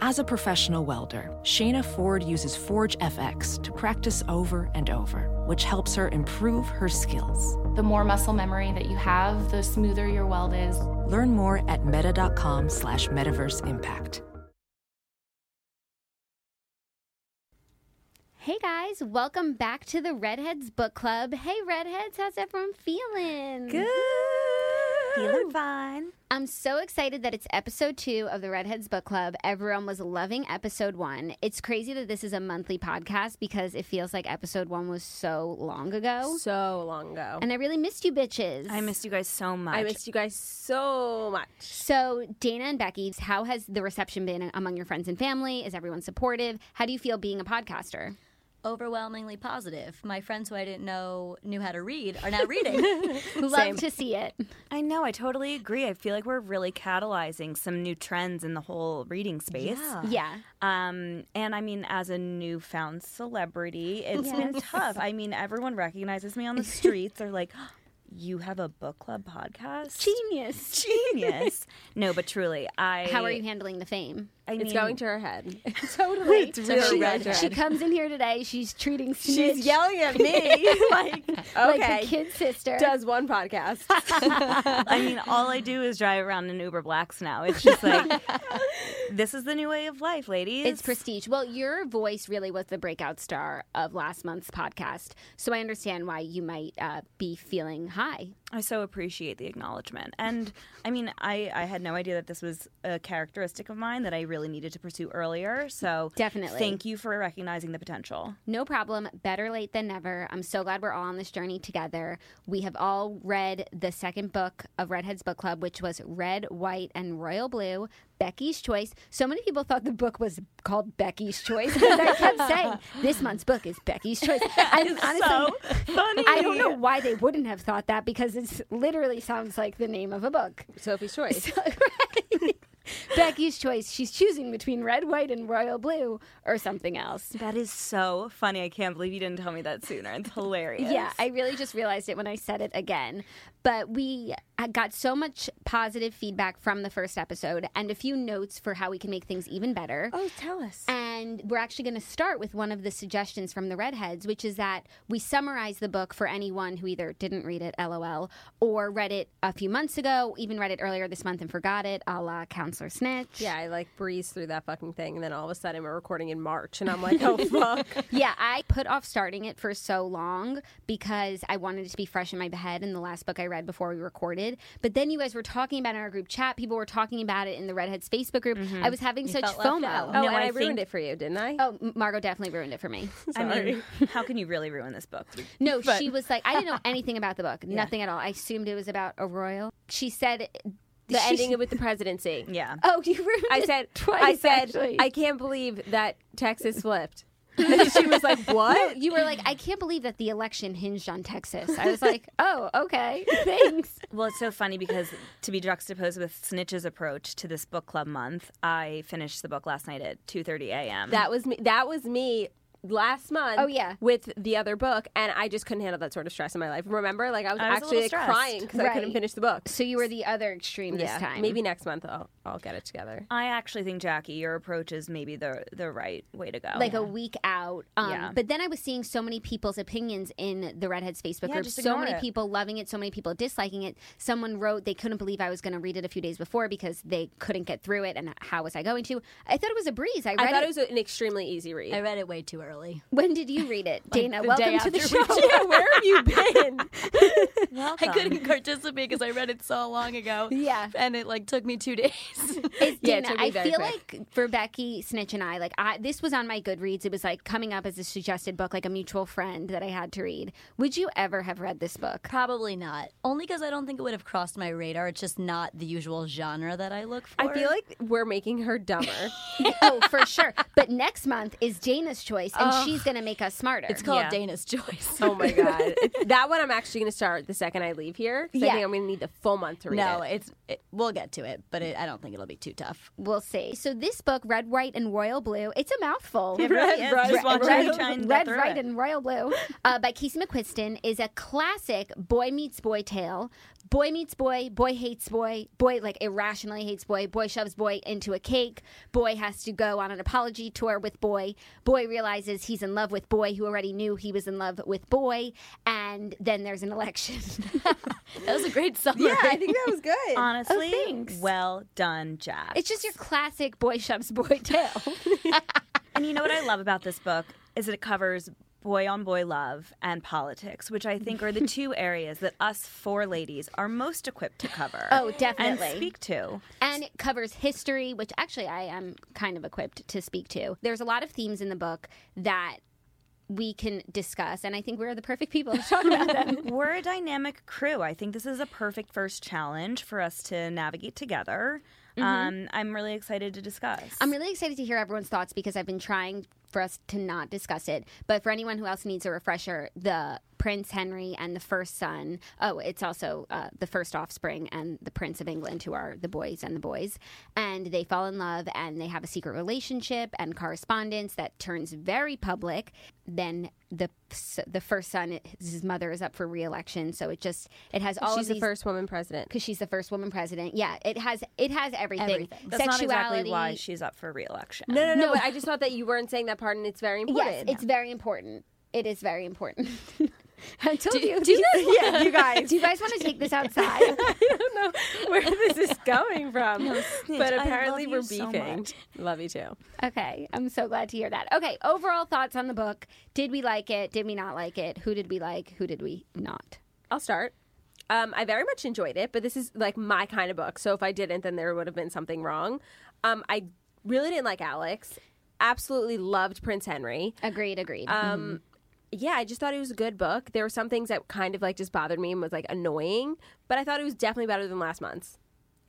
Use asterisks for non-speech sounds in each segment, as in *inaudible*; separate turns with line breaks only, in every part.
As a professional welder, Shayna Ford uses Forge FX to practice over and over, which helps her improve her skills.
The more muscle memory that you have, the smoother your weld is.
Learn more at meta.com slash metaverse impact.
Hey guys, welcome back to the Readheads Book Club. Hey Readheads, how's everyone feeling?
Good. Feeling fine.
I'm so excited that it's episode two of the Readheads Book Club. Everyone was loving episode one. It's crazy that this is a monthly podcast because it feels like episode one was so long ago.
So long ago.
And I really missed you bitches.
I missed you guys so much.
I missed you guys so much.
So, Dana and Becky, how has the reception been among your friends and family? Is everyone supportive? How do you feel being a podcaster?
Overwhelmingly positive. My friends who I didn't know knew how to read are now reading. *laughs* *laughs*
Love to see it.
I know. I totally agree. I feel like we're really catalyzing some new trends in the whole reading space.
Yeah.
Um, and I mean, as a newfound celebrity, it's been tough. I mean, everyone recognizes me on the streets. They're like, *gasps* "You have a book club podcast?
Genius.
Genius!" *laughs* no, but truly, I.
How are you handling the fame?
I
It's
mean,
going to her head. *laughs* *laughs*
Totally.
It's really going to her
She comes in here today. She's treating Snitch
She's yelling at me *laughs* like,
like
okay,
the kid sister.
does one podcast.
I mean, all I do is drive around in Uber Blacks now. It's just like, this is the new way of life, ladies.
It's prestige. Well, your voice really was the breakout star of last month's podcast, so I understand why you might uh, be feeling high.
I so appreciate the acknowledgement. And I mean, I, I had no idea that this was a characteristic of mine that I really needed to pursue earlier. So
Definitely.
thank you for recognizing the potential.
No problem. Better late than never. I'm so glad we're all on this journey together. We have all read the second book of Readheads Book Club, which was Red, White, and Royal Blue. Becky's Choice. So many people thought the book was called Becky's Choice. *laughs* because I kept saying, this month's book is Becky's Choice. *laughs* And honestly,
so funny.
I don't know why they wouldn't have thought that because it literally sounds like the name of a book.
Sophie's choice. *laughs*
Right. Becky's choice. She's choosing between red, white, and royal blue or something else.
That is so funny. I can't believe you didn't tell me that sooner. It's hilarious.
Yeah, I really just realized it when I said it again. But we uh, got so much positive feedback from the first episode and a few notes for how we can make things even better.
oh, tell us.
And we're actually going to start with one of the suggestions from the Readheads, which is that we summarize the book for anyone who either didn't read it, lol, or read it a few months ago, even read it earlier this month and forgot it, a la Counselor Snitch.
Yeah, I like breezed through that fucking thing, and then all of a sudden we're recording in March, and I'm like, oh *laughs* fuck.
yeah, I put off starting it for so long because I wanted it to be fresh in my head And the last book I read before we recorded. But then you guys were talking about it in our group chat. People were talking about it in the Readheads Facebook group. Mm-hmm. I was having such
felt
FOMO.
Oh,
No,
and I,
I
ruined it for you, didn't I?
Oh, Margo definitely ruined it for me. *laughs*
I mean, *laughs* how can you really ruin this book?
No, she was like, I didn't know *laughs* anything about the book, nothing at all. I assumed it was about a royal. She said
the
she-
ending with the presidency.
Yeah.
Oh, you ruined
I
it
said,
twice.
I said,
actually.
I can't believe that Texas flipped. And *laughs* she was like, what?
No, you were like, I can't believe that the election hinged on Texas. I was like, *laughs* oh, okay, thanks.
Well, it's so funny because to be juxtaposed with Snitch's approach to this book club month, I finished the book last night at 2:30 a.m.
That was me. That was me last month.
Oh, yeah.
with the other book, and I just couldn't handle that sort of stress in my life. Remember, like I was,
I was
actually like, crying because I couldn't finish the book.
So you were the other extreme this time.
maybe next month I'll I'll get it together.
I actually think Jackie, your approach is maybe the the right way to go.
like a week out. Um,
Yeah.
But then I was seeing so many people's opinions in the Readheads Facebook
Yeah,
group.
just
So many
it.
people loving it, so many people disliking it. Someone wrote they couldn't believe I was going to read it a few days before because they couldn't get through it, and how was I going to? I thought it was a breeze. I read
I thought
it.
it was an extremely easy read.
I read it way too early.
When did you read it, *laughs* Dana?
the
Welcome to the show.
we
Yeah, *laughs* where have you been? *laughs*
Welcome.
I couldn't participate because I read it so long ago.
Yeah.
and it like took me two days.
Is
Yeah, it
Dana,
took me
I feel
quick.
like for Becky Snitch and I, like I this was on my Goodreads. It was like coming up as a suggested book, like a mutual friend that I had to read. Would you ever have read this book?
Probably not. Only because I don't think it would have crossed my radar. It's just not the usual genre that I look for.
I feel like we're making her dumber.
oh, for sure. But next month is Dana's choice, and she's going to make us smarter.
it's called
Yeah.
Dana's Choice.
oh my *laughs* god, It- that one I'm actually going to start the second I leave here. 'cause I
Yeah.
think I'm going to need the full month to read
no,
it.
it's it, we'll get to it, but it, I don't think it'll be too tough.
We'll see. So this book, Red, White, and Royal Blue, it's a mouthful.
It really is.
Red,
Just
red, red,
you try and get
Red, White,
it.
and Royal Blue uh, by Casey McQuiston is a classic boy meets boy tale. Boy meets boy, boy hates boy, boy like irrationally hates boy, boy shoves boy into a cake, boy has to go on an apology tour with boy, boy realizes he's in love with boy who already knew he was in love with boy, and then there's an election. *laughs*
That was a great summary.
yeah, I think that was good. *laughs*
Oh, Honestly,
Oh, thanks.
well done, Jack.
it's just your classic boy shoves boy tale. *laughs*
And you know what I love about this book is that it covers boy on boy love and politics, which I think are the *laughs* two areas that us four ladies are most equipped to cover.
Oh, definitely.
And speak to.
and it covers history, which actually I am kind of equipped to speak to. There's a lot of themes in the book that we can discuss, and I think we're the perfect people to talk about them. *laughs*
We're a dynamic crew. I think this is a perfect first challenge for us to navigate together. Um, I'm really excited to discuss.
I'm really excited to hear everyone's thoughts because I've been trying for us to not discuss it. But for anyone who else needs a refresher, the Prince Henry and the first son, oh, it's also uh, the first offspring and the Prince of England, who are the boys and the boys. And they fall in love and they have a secret relationship and correspondence that turns very public. Then the the first son, his mother is up for reelection, so it just it has all
She's
of
the first woman president.
because she's the first woman president. Yeah, it has it has everything.
Everything.
That's not exactly why she's up for reelection.
No, no, no,
No.
But I just thought that you weren't saying that part, *laughs* and it's very important.
Yes, it's very important. It is very important. *laughs* I told you.
do you *laughs*
yeah, you guys. *laughs*
Do you guys want to take this outside?
I don't know where this is coming from, but apparently we're
you so
beefing. love you too.
okay, I'm so glad to hear that. Okay, overall thoughts on the book. Did we like it? Did we not like it? Who did we like? Who did we not?
I'll start. Um, I very much enjoyed it, but this is like my kind of book. So if I didn't, then there would have been something wrong. Um, I really didn't like Alex. Absolutely loved Prince Henry.
Agreed, agreed.
Um, yeah, I just thought it was a good book. There were some things that kind of like just bothered me and was like annoying, but I thought it was definitely better than last month's.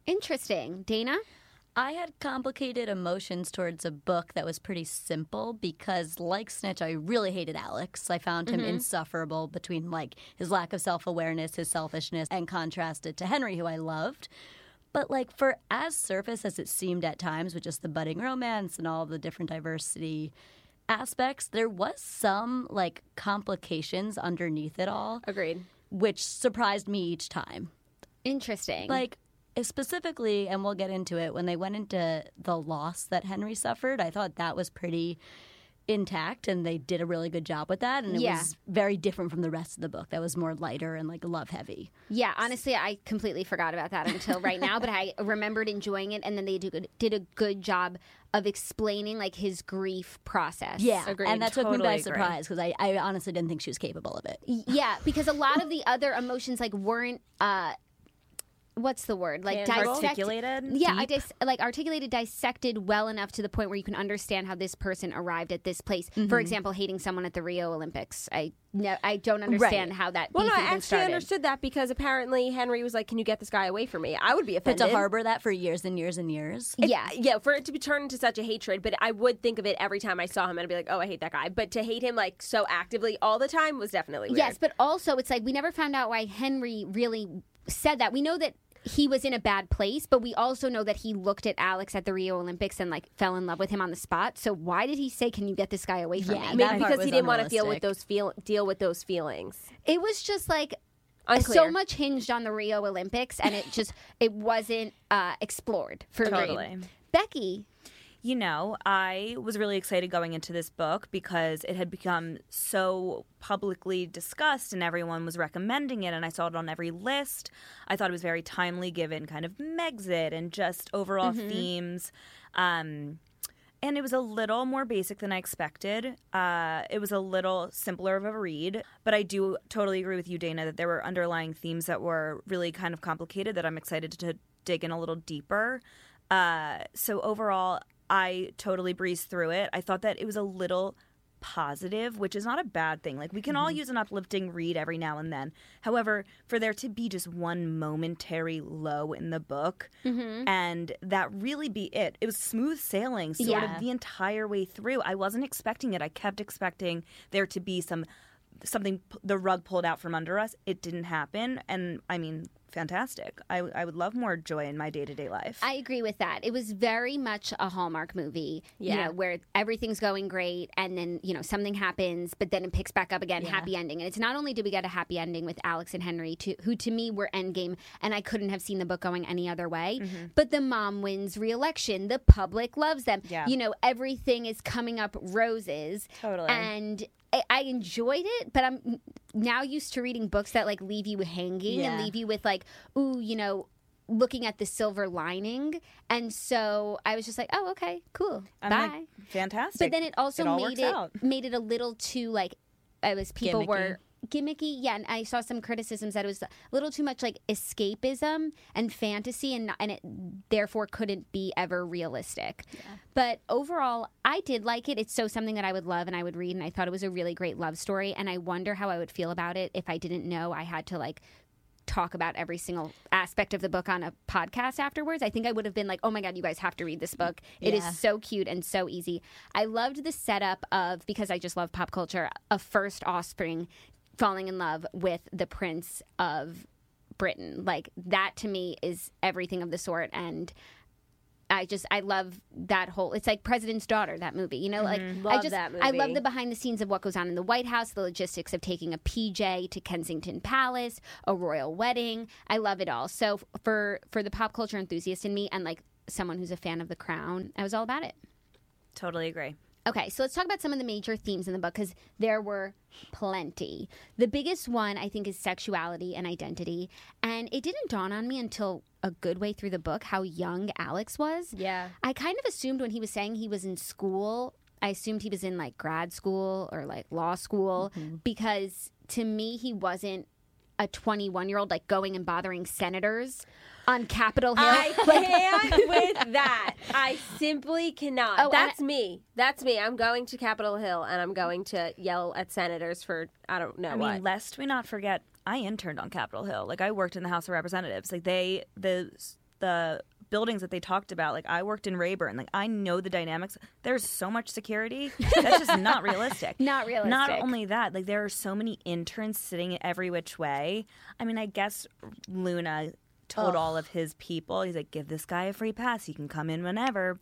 Interesting. Dana?
I had complicated emotions towards a book that was pretty simple because, like Snitch, I really hated Alex. I found him insufferable between like his lack of self awareness, his selfishness, and contrasted to Henry, who I loved. But like for as surface as it seemed at times with just the budding romance and all the different diversity aspects, there was some like complications underneath it all,
Agreed.
which surprised me each time
Interesting.
like specifically and we'll get into it when they went into the loss that henry suffered i thought that was pretty intact and they did a really good job with that and it
Yeah.
was very different from the rest of the book that was more lighter and like love heavy
Yeah, honestly, I completely forgot about that until right now, but I remembered enjoying it, and then they do did a good job of explaining like his grief process.
Agreed.
and that took me
Totally
by
agree.
surprise because I, I honestly didn't think she was capable of it
Yeah, because a lot of the other emotions like weren't uh what's the word? Like
Tangible?
dissect-
Articulated?
Yeah, I dis- like articulated dissected well enough to the point where you can understand how this person arrived at this place.
Mm-hmm.
For example, hating someone at the Rio Olympics. I no, I don't understand how that
Well, no, I actually
started.
understood that because apparently Henry was like, "Can you get this guy away from me?" I would be
but
offended.
to harbor that for years and years and years
Yeah.
yeah, for it to be turned into such a hatred, but I would think of it every time I saw him and I'd be like, oh, I hate that guy. But to hate him like so actively all the time was definitely weird.
Yes, but also it's like we never found out why Henry really said that. We know that he was in a bad place, but we also know that he looked at Alex at the Rio Olympics and like fell in love with him on the spot. So why did he say, "Can you get this guy away from
Yeah,
me"?
maybe because he didn't want to feel with those feel deal with those feelings.
It was just like
Unclear.
so much hinged on the Rio Olympics, and it just it wasn't uh, explored for me.
Totally.
Becky,
You know, I was really excited going into this book because it had become so publicly discussed and everyone was recommending it, and I saw it on every list. I thought it was very timely given kind of Megxit and just overall themes. Um, and it was a little more basic than I expected. Uh, it was a little simpler of a read, but I do totally agree with you, Dana, that there were underlying themes that were really kind of complicated that I'm excited to dig in a little deeper. Uh, so overall, I totally breezed through it. I thought that it was a little positive, which is not a bad thing. Like we can all mm-hmm. use an uplifting read every now and then. However, for there to be just one momentary low in the book mm-hmm. and that really be it. It was smooth sailing sort
Yeah.
of the entire way through. I wasn't expecting it. I kept expecting there to be some something the rug pulled out from under us. It didn't happen and I mean fantastic. I I would love more joy in my day-to-day life.
I agree with that. It was very much a Hallmark movie, you
Yeah.
know, where everything's going great and then, you know, something happens, but then it picks back up again, happy ending. And it's not only did we get a happy ending with Alex and Henry, to, who to me were endgame, and I couldn't have seen the book going any other way, mm-hmm. but the mom wins re-election. The public loves them.
Yeah.
You know, everything is coming up roses.
Totally.
And I, I enjoyed it, but I'm now used to reading books that like leave you hanging and leave you with like, ooh, you know, looking at the silver lining. And so I was just like, oh, okay, cool,
I'm
bye.
like, fantastic.
but then it also
all
made it
out.
made it a little too like I was people
Gimmicky.
were gimmicky. Yeah, and I saw some criticisms that it was a little too much like escapism and fantasy, and and it therefore couldn't be ever realistic. But overall, I did like it. It's so something that I would love and I would read, and I thought it was a really great love story. And I wonder how I would feel about it if I didn't know I had to like talk about every single aspect of the book on a podcast afterwards. I think I would have been like, "Oh my god, you guys have to read this book. It is
Yeah.
so cute and so easy." I loved the setup of because I just love pop culture, a first offspring falling in love with the prince of Britain. Like that to me is everything of the sort and I just I love that whole it's like President's Daughter that movie you know like I
Mm-hmm. Love
just
that
I love the behind the scenes of what goes on in the White House the logistics of taking a PJ to Kensington Palace a royal wedding I love it all so for for the pop culture enthusiast in me and like someone who's a fan of the crown I was all about it
Totally agree.
Okay, so let's talk about some of the major themes in the book because there were plenty. The biggest one, I think, is sexuality and identity. And it didn't dawn on me until a good way through the book how young Alex was.
Yeah.
I kind of assumed when he was saying he was in school, I assumed he was in like grad school or like law school mm-hmm. because to me, he wasn't a 21 year old like going and bothering senators on Capitol Hill.
I *laughs* can't *laughs* with that. I simply cannot.
Oh, and
That's me. That's me. I'm going to Capitol Hill and I'm going to yell at senators for I don't know
I
what.
mean, lest we not forget, I interned on Capitol Hill. Like I worked in the House of Representatives. Like they the the buildings that they talked about. Like I worked in Rayburn. Like I know the dynamics. There's so much security. That's just not *laughs* realistic.
Not realistic.
Not only that, like there are so many interns sitting every which way. I mean, I guess Luna told all of his people, he's like, give this guy a free pass. He can come in whenever,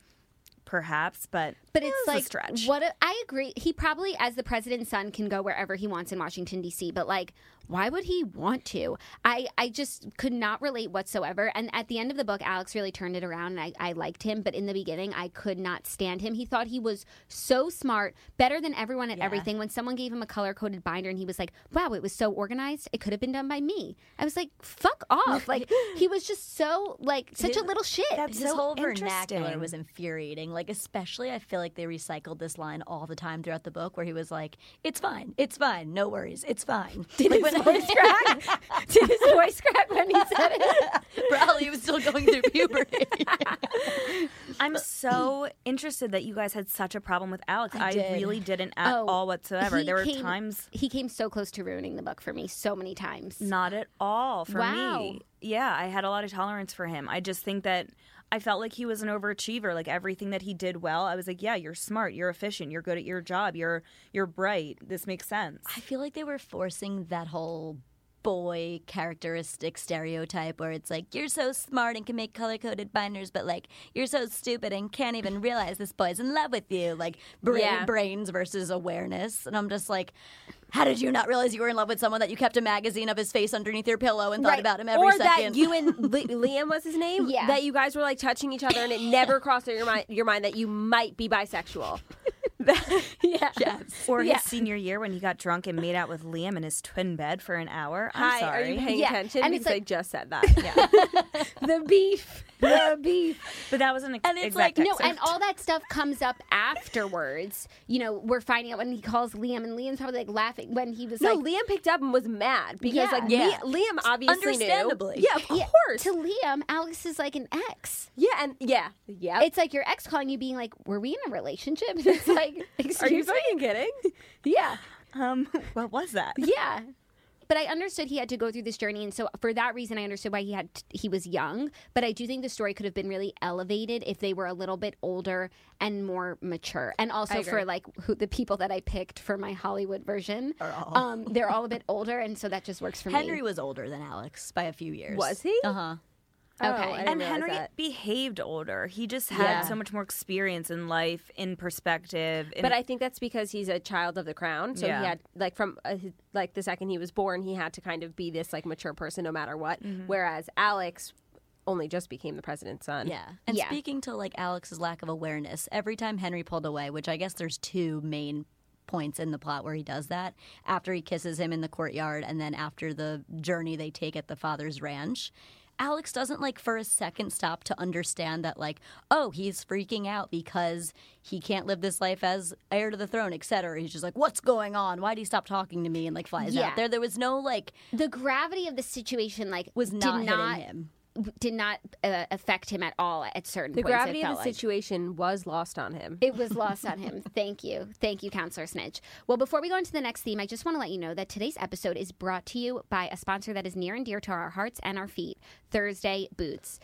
perhaps, but
But
it
it's
a
like
stretch.
What a, I agree. He probably, as the president's son, can go wherever he wants in Washington D.C. But like, why would he want to? I I just could not relate whatsoever. And at the end of the book, Alex really turned it around, and I, I liked him. But in the beginning, I could not stand him. He thought he was so smart, better than everyone at everything. When someone gave him a color coded binder, and he was like, "Wow, it was so organized. It could have been done by me." I was like, "Fuck off!" *laughs* like he was just so like such a little shit.
That's
His
so
whole vernacular was infuriating. Like, especially, I feel like they recycled this line all the time throughout the book, where he was like, "It's fine, it's fine, no worries, it's fine." *laughs*
Did
like,
his voice crack? *laughs* Did his voice crack when he said it? *laughs*
Probably he was still going through puberty. *laughs*
I'm so interested that you guys had such a problem with Alex. I,
did.
really didn't at
Oh,
all whatsoever. There were
came-
times
he came so close to ruining the book for me so many times.
not at all for
Wow.
me. Yeah, I had a lot of tolerance for him. I just think that I felt like he was an overachiever. Like everything that he did well, I was like, yeah, you're smart, you're efficient, you're good at your job, you're you're bright. This makes sense.
I feel like they were forcing that whole boy characteristic stereotype where it's like you're so smart and can make color coded binders but like you're so stupid and can't even realize this boy's in love with you like brain,
Yeah.
brains versus awareness and i'm just like how did you not realize you were in love with someone that you kept a magazine of his face underneath your pillow and thought
Right.
about him every
or
second
that you and *laughs* Li- Liam was his name.
Yeah.
That you guys were like touching each other, and it never crossed your mind your mind that you might be bisexual. *laughs*
yeah.
Or his
Yeah.
senior year when he got drunk and made out with Liam in his twin bed for an hour. I'm
Hi,
sorry.
are you paying
Yeah,
attention?
and it's
because I
like-
just said that. *laughs* Yeah.
the beef. The beef.
But that was an ex-
And it's
exact
like,
No,
excerpt.
and all that stuff comes up afterwards. You know, we're finding out when he calls Liam, and Liam's probably like laughing when he was
No,
like.
Liam picked up and was mad because
Yeah.
like
Yeah.
Li- Liam obviously
Understandably.
knew. Yeah, of
Yeah,
course.
to Liam, Alex is like an ex.
yeah, and yeah, yeah.
It's like your ex calling you, being like, "Were we in a relationship?" And *laughs* it's like,
Are you
"Excuse me."
fucking kidding? *laughs*
Yeah,
um, what was that?
yeah. But I understood he had to go through this journey, and so for that reason, I understood why he had he was young. But I do think the story could have been really elevated if they were a little bit older and more mature, and also for like who, the people that I picked for my Hollywood version. Um, they're all a bit older, and so that just works for
Henry
me.
Henry was older than Alex by a few years.
Was he?
Uh huh.
Oh,
Okay.
I didn't
and Henry
that.
behaved older. He just had
Yeah.
so much more experience in life, in perspective. in-
But I think that's because he's a child of the crown. So
Yeah.
he had like from uh, like the second he was born, he had to kind of be this like mature person no matter what. Whereas Alex only just became the president's son.
Yeah. And
Yeah.
speaking to like Alex's lack of awareness, every time Henry pulled away, which I guess there's two main points in the plot where he does that after he kisses him in the courtyard and then after the journey they take at the father's ranch. Alex doesn't like for a second stop to understand that like oh he's freaking out because he can't live this life as heir to the throne etc he's just like what's going on? Why did he stop talking to me? And like flies
Yeah.
out there. There was no like
the gravity of the situation, like,
was not hitting
not
him
did not uh, affect him at all at certain
The
points. it
gravity of the
like.
situation was lost on him.
It was lost on him. *laughs* Thank you. Thank you, Counselor Snitch. Well, before we go into the next theme, I just want to let you know that today's episode is brought to you by a sponsor that is near and dear to our hearts and our feet Thursday Boots.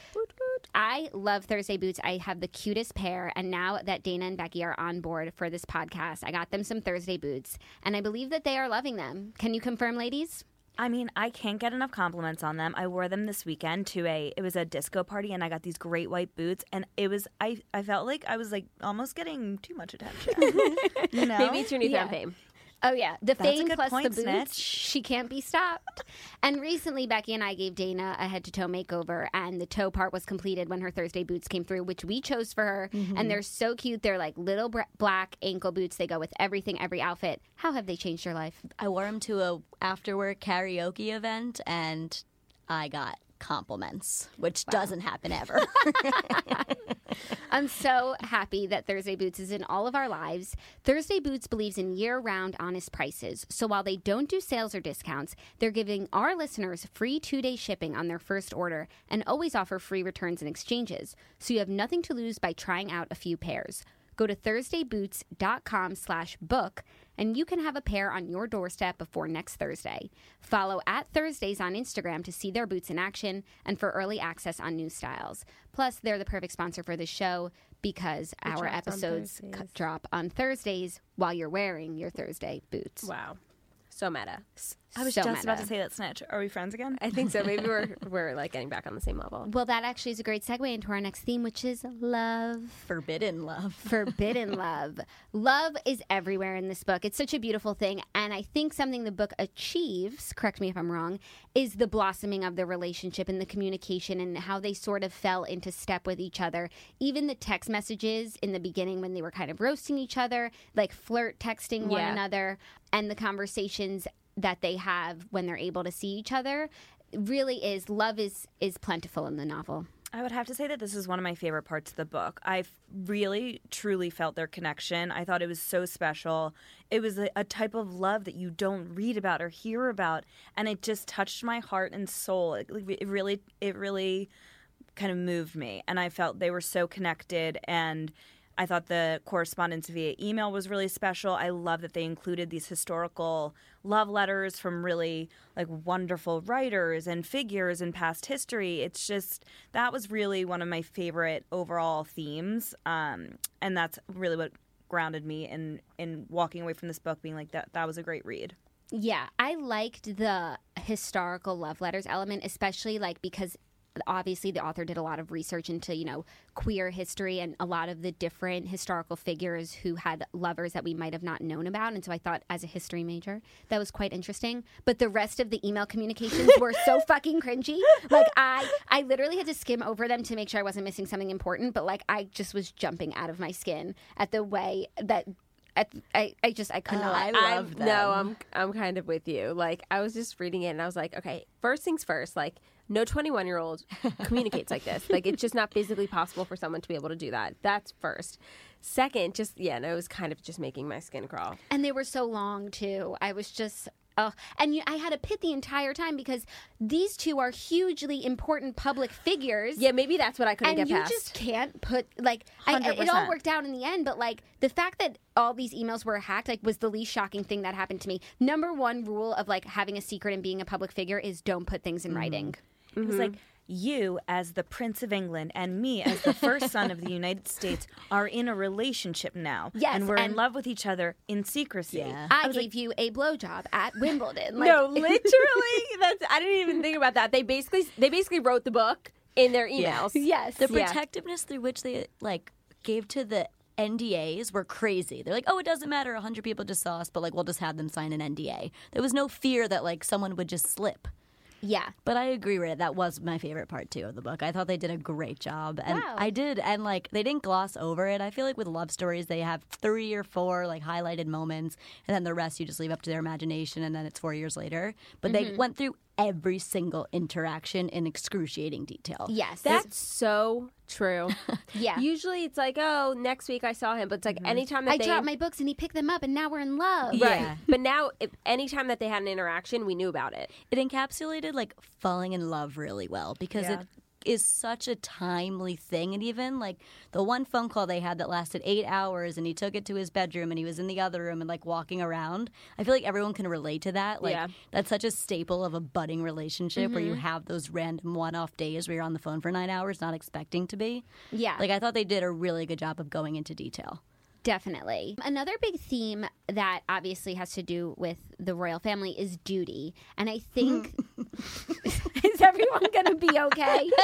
I love Thursday Boots. I have the cutest pair. And now that Dana and Becky are on board for this podcast, I got them some Thursday Boots. And I believe that they are loving them. Can you confirm, ladies?
I mean, I can't get enough compliments on them. I wore them this weekend to a it was a disco party and I got these great white boots and it was I I felt like I was like almost getting too much attention. *laughs* you know?
Maybe it's your
Yeah.
newfound fame.
Oh yeah, the
That's
fame plus
point,
the boots.
Snitch.
She can't be stopped. and recently, Becky and I gave Dana a head to toe makeover, and the toe part was completed when her Thursday boots came through, which we chose for her.
Mm-hmm.
And they're so cute. They're like little br- black ankle boots. They go with everything, every outfit. How have they changed your life?
I wore them to a after work karaoke event and I got compliments, which doesn't happen ever. *laughs*
I'm so happy that Thursday Boots is in all of our lives. Thursday Boots believes in year round honest prices. So while they don't do sales or discounts, they're giving our listeners free two day shipping on their first order and always offer free returns and exchanges. So you have nothing to lose by trying out a few pairs. Go to thursdayboots.com slash book and you can have a pair on your doorstep before next Thursday. Follow at Thursdays on Instagram to see their boots in action and for early access on new styles. Plus, they're the perfect sponsor for the show because our
drops on
episodes drop on Thursdays while you're wearing your Thursday boots.
Wow. So meta.
I was
So
just about to say that snitch. Are we friends again?
I think so. *laughs* Maybe we're we're like getting back on the same level.
Well, that actually is a great segue into our next theme, which is love.
Forbidden love. *laughs*
Forbidden love. Love is everywhere in this book. It's such a beautiful thing. And I think something the book achieves, correct me if I'm wrong, is the blossoming of the relationship and the communication and how they sort of fell into step with each other. Even the text messages in the beginning when they were kind of roasting each other, like flirt texting one
Yeah.
another, and the conversations that they have when they're able to see each other really is love is is plentiful in the novel.
I would have to say that this is one of my favorite parts of the book. I really, truly felt their connection. I thought it was so special. It was a, a type of love that you don't read about or hear about, and it just touched my heart and soul. It, it really, it really kind of moved me, and I felt they were so connected and. I thought the correspondence via email was really special. I love that they included these historical love letters from really like wonderful writers and figures in past history. It's just that was really one of my favorite overall themes, um, and that's really what grounded me in in walking away from this book, being like that. That was a great read.
Yeah, I liked the historical love letters element, especially like because obviously the author did a lot of research into, you know, queer history and a lot of the different historical figures who had lovers that we might have not known about. And so I thought as a history major, that was quite interesting. But the rest of the email communications were so *laughs* fucking cringy. Like I I literally had to skim over them to make sure I wasn't missing something important, but like I just was jumping out of my skin at the way that at, I, I just I could not.
I
I'm-
love them.
No, I'm I'm kind of with you. Like I was just reading it and I was like, okay, first things first. Like no 21 year old *laughs* communicates like this. Like it's just not physically possible for someone to be able to do that. That's first. Second, just yeah, no, it was kind of just making my skin crawl.
And they were so long too. I was just oh, and you, I had a pit the entire time because these two are hugely important public figures.
Yeah, maybe that's what I couldn't
and
get
you just can't put like I, I- it all worked out in the end but like the fact that all these emails were hacked like was the least shocking thing that happened to me number one rule of like having a secret and being a public figure is don't put things in mm-hmm. writing
It was mm-hmm. like you as the Prince of England and me as the first son of the *laughs* United States are in a relationship now.
Yes,
And we're in love with each other in secrecy.
Yeah.
i,
was
gave you a blowjob at wimbledon like,
no, *laughs* literally, that's I didn't even think about that. They basically they basically wrote the book in their emails. *laughs*
yes
The
Yeah.
protectiveness through which they like gave to the NDAs were crazy. They're like, oh, it doesn't matter. 100 people just saw us, but like, we'll just have them sign an NDA. There was no fear that like someone would just slip.
Yeah
But I agree with it. That was my favorite part too of the book. I thought they did a great job, and
Wow.
I did, and like they didn't gloss over it. I feel like with love stories, they have three or four like highlighted moments, and then the rest you just leave up to their imagination, and then it's four years later. But
Mm-hmm.
they went through every single interaction in excruciating detail.
yes
That's so true. *laughs*
yeah
Usually it's like, oh, next week I saw him, but it's like mm-hmm. anytime that
i
they
dropped my books and he picked them up and now we're in love
Yeah.
right. But now, if anytime that they had an interaction, we knew about it.
it encapsulated like falling in love really well because
Yeah.
it is such a timely thing and even like the one phone call they had that lasted eight hours and he took it to his bedroom and he was in the other room and like walking around i feel like everyone can relate to that like
Yeah.
that's such a staple of a budding relationship where you
Mm-hmm.
have those random one-off days where you're on the phone for nine hours not expecting to be
yeah
like i thought they did a really good job of going into detail
Definitely. Another big theme that obviously has to do with the royal family is duty. And I think. *laughs* is everyone going to be okay? *laughs*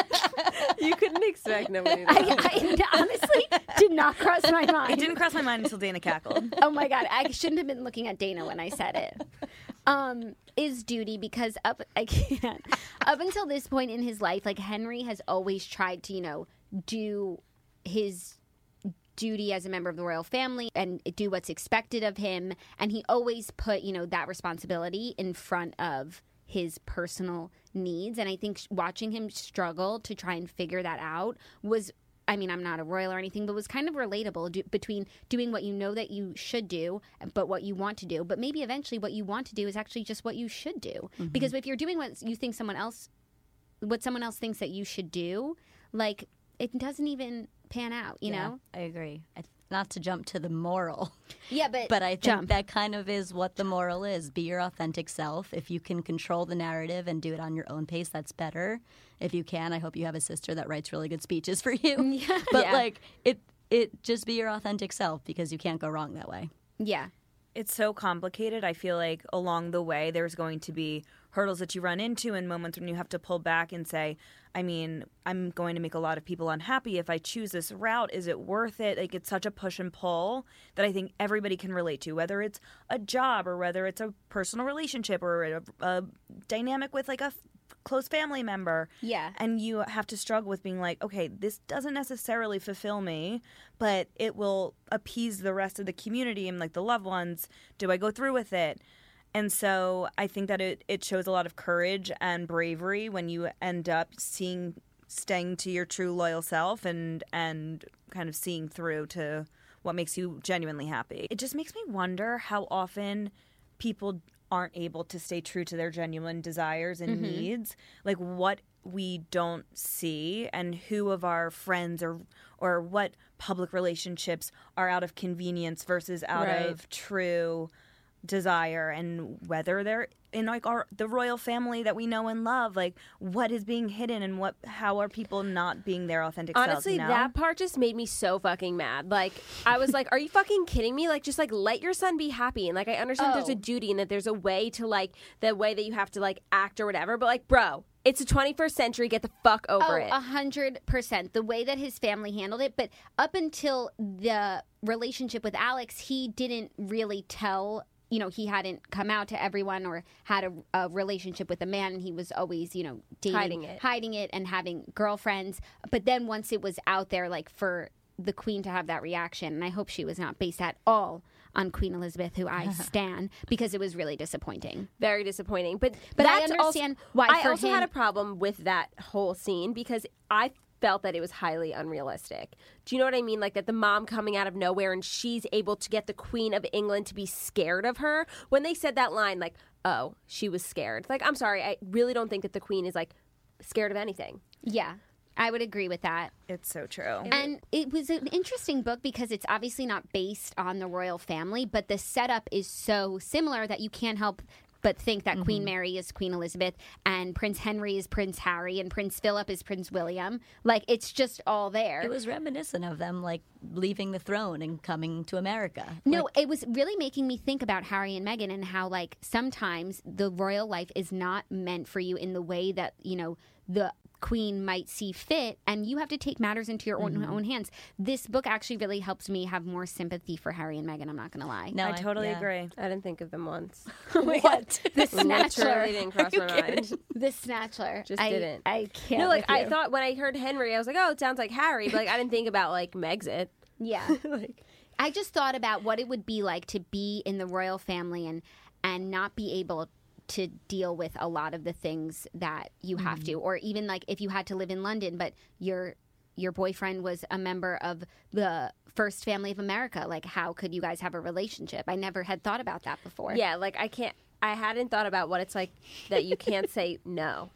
You couldn't expect nobody. To
I, I honestly did not cross my mind.
It didn't cross my mind until Dana cackled. *laughs*
oh my God. I shouldn't have been looking at Dana when I said it. Um, is duty because up I can't up until this point in his life, like Henry has always tried to, you know, do his duty as a member of the royal family and do what's expected of him and he always put you know that responsibility in front of his personal needs. And i think watching him struggle to try and figure that out was i mean i'm not a royal or anything but was kind of relatable do, between doing what you know that you should do but what you want to do. But maybe eventually what you want to do is actually just what you should do. Mm-hmm. Because if you're doing what you think someone else what someone else thinks that you should do like it doesn't even pan out you know?
I agree. I, not to jump to the moral *laughs*
yeah but
But I think
jump.
that kind of is what the moral is. Be your authentic self. If you can control the narrative and do it on your own pace, that's better. If you can, I hope you have a sister that writes really good speeches for you. *laughs* But
Yeah.
like it it just be your authentic self because you can't go wrong that way.
yeah
it's so complicated. I feel like along the way there's going to be hurdles that you run into and moments when you have to pull back and say, I mean, I'm going to make a lot of people unhappy if I choose this route. Is it worth it? Like it's such a push and pull that I think everybody can relate to, whether it's a job or whether it's a personal relationship or a, a dynamic with like a f- close family member.
Yeah.
And you have to struggle with being like, okay, this doesn't necessarily fulfill me, but it will appease the rest of the community and like the loved ones. Do I go through with it? And so I think that it, it shows a lot of courage and bravery when you end up seeing staying to your true loyal self and and kind of seeing through to what makes you genuinely happy. It just makes me wonder how often people aren't able to stay true to their genuine desires and mm-hmm. needs. Like what we don't see and who of our friends or or what public relationships are out of convenience versus out
Right.
of true desire and whether they're in like our the royal family that we know and love like what is being hidden and what how are people not being their authentic selves
Honestly,
you know?
that part just made me so fucking mad. Like, I was like, "Are you fucking kidding me? Like, just like let your son be happy." And like, I understand there's
Oh.
a duty and that there's a way to like the way that you have to like act or whatever. But like, bro, it's the 21st century. Get the fuck over
oh,
it.
a hundred percent. The way that his family handled it, but up until the relationship with Alex, he didn't really tell. You know, he hadn't come out to everyone or had a, a relationship with a man, and he was always, you know, dating,
Hiding it.
hiding it, and having girlfriends. But then once it was out there, like for the queen to have that reaction, and I hope she was not based at all on Queen Elizabeth, who I *laughs* stan, because it was really disappointing.
very disappointing. But
But I understand
also,
why
I also
him-
had a problem with that whole scene because I felt that it was highly unrealistic. Do you know what I mean? Like that the mom coming out of nowhere and she's able to get the Queen of England to be scared of her. When they said that line, like, "Oh, she was scared." Like, I'm sorry, I really don't think that the Queen is like scared of anything.
Yeah, I would agree with that.
It's so true.
And it was an interesting book because it's obviously not based on the royal family, but the setup is so similar that you can't help but think that Queen mm-hmm. Mary is Queen Elizabeth and Prince Henry is Prince Harry and Prince Philip is Prince William. Like it's just all there.
It was reminiscent of them like leaving the throne and coming to America.
No, it was really making me think about Harry and Meghan and how like sometimes the royal life is not meant for you in the way that, you know, the queen might see fit and you have to take matters into your own, mm-hmm. own hands. This book actually really helps me have more sympathy for Harry and Meghan, I'm not going to lie.
No,
I totally
yeah.
agree.
I didn't think of them once. *laughs* *laughs*
what? *laughs* The Snatchler.
Literally didn't cross my mind.
The Snatchler.
Just
I,
didn't.
I can't.
No, like I thought when I heard Henry, I was like, "Oh, it sounds like Harry," but like I didn't think about like Megxit.
Yeah.
like,
I just thought about what it would be like to be in the royal family and and not be able to deal with a lot of the things that you have to mm-hmm. or even like if you had to live in London but your your boyfriend was a member of the first family of America like how could you guys have a relationship I never had thought about that before
yeah, like I can't. I hadn't thought about what it's like that you can't say *laughs* no.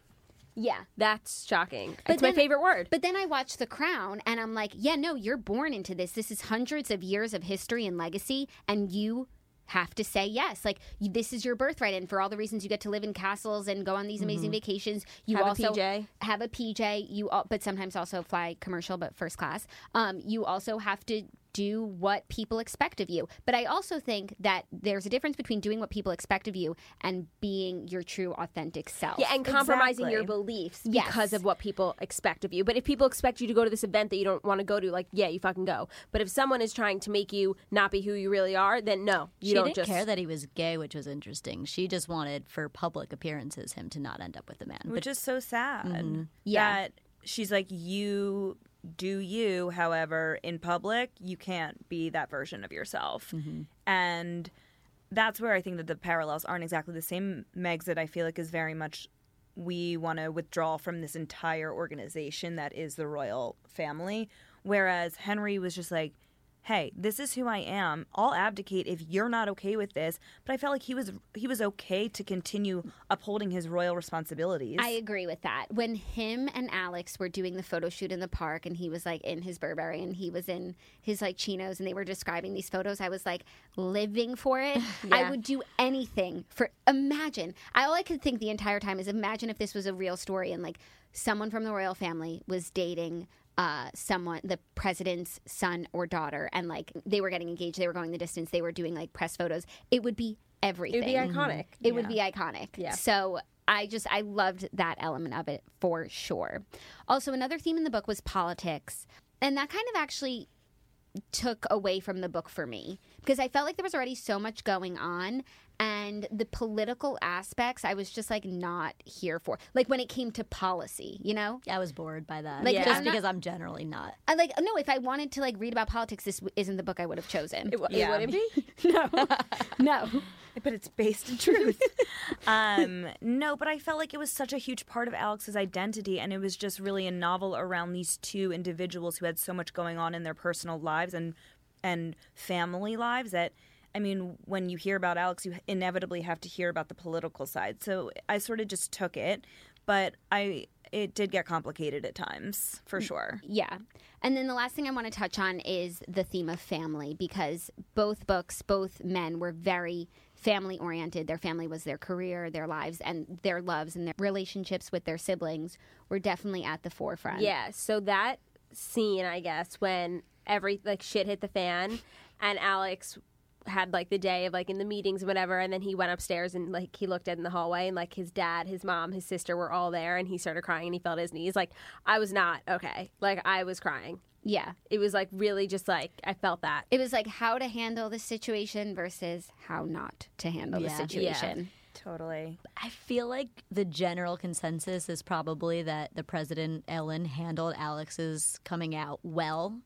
yeah
That's shocking.
But
it's my favorite word.
But then I watch The Crown and I'm like, yeah, no, you're born into this. This is hundreds of years of history and legacy, and you have to say yes. Like you, this is your birthright, and for all the reasons you get to live in castles and go on these amazing vacations, you
Have a
also
PJ.
have a PJ. You al- but sometimes also fly commercial, but first class. Um, you also have to do what people expect of you. But I also think that there's a difference between doing what people expect of you and being your true authentic self.
yeah, and compromising your
Exactly.
beliefs
Yes.
because of what people expect of you. But if people expect you to go to this event that you don't want to go to, like, yeah, you fucking go. But if someone is trying to make you not be who you really are, then no, you
she
don't
didn't
just
care that he was gay, which was interesting. She just wanted, for public appearances, him to not end up with a man.
Which is so sad. Mm-hmm.
Yeah.
That she's like, you do you, however, in public, you can't be that version of yourself. Mm-hmm. And that's where I think that the parallels aren't exactly the same. Meg's that I feel like is very much we want to withdraw from this entire organization that is the royal family. Whereas Henry was just like, hey, this is who I am. I'll abdicate if you're not okay with this. But I felt like he was he was okay to continue upholding his royal responsibilities.
I agree with that. When him and Alex were doing the photo shoot in the park and he was like in his Burberry and he was in his like chinos and they were describing these photos, I was like living for it. *laughs* I would do anything for imagine. I all I could think the entire time is imagine if this was a real story and like someone from the royal family was dating uh, someone, the president's son or daughter, and like they were getting engaged, they were going the distance, they were doing like press photos. It would be everything.
it would be iconic.
It would be iconic.
Yeah.
So I just I loved that element of it for sure. Also, another theme in the book was politics, and that kind of actually took away from the book for me because I felt like there was already so much going on and the political aspects I was just like not here for. Like when it came to policy, you know?
I was bored by that.
Like,
just
I'm not-
because I'm generally not.
I like no, if I wanted to like read about politics this isn't the book I would have chosen.
It, w-
Yeah.
it wouldn't be. *laughs* *laughs*
no. no.
but it's based in truth. *laughs* um, no, but I felt like it was such a huge part of Alex's identity, and it was just really a novel around these two individuals who had so much going on in their personal lives and and family lives that. I mean, when you hear about Alex, you inevitably have to hear about the political side. So I sort of just took it, but I it did get complicated at times, for sure.
Yeah. And then the last thing I want to touch on is the theme of family because both books, both men were very family oriented. Their family was their career, their lives, and their loves and their relationships with their siblings were definitely at the forefront.
Yeah, so that scene, I guess, when every like shit hit the fan and Alex had like the day of like in the meetings whatever and then he went upstairs and like he looked in the hallway and like his dad his mom his sister were all there and he started crying and he felt his knees like i was not okay like i was crying
Yeah.
it was like really just like i felt that
It was like how to handle the situation versus how not to handle the
Yeah.
situation.
Totally.
I feel like the general consensus is probably that the president Ellen handled Alex's coming out well.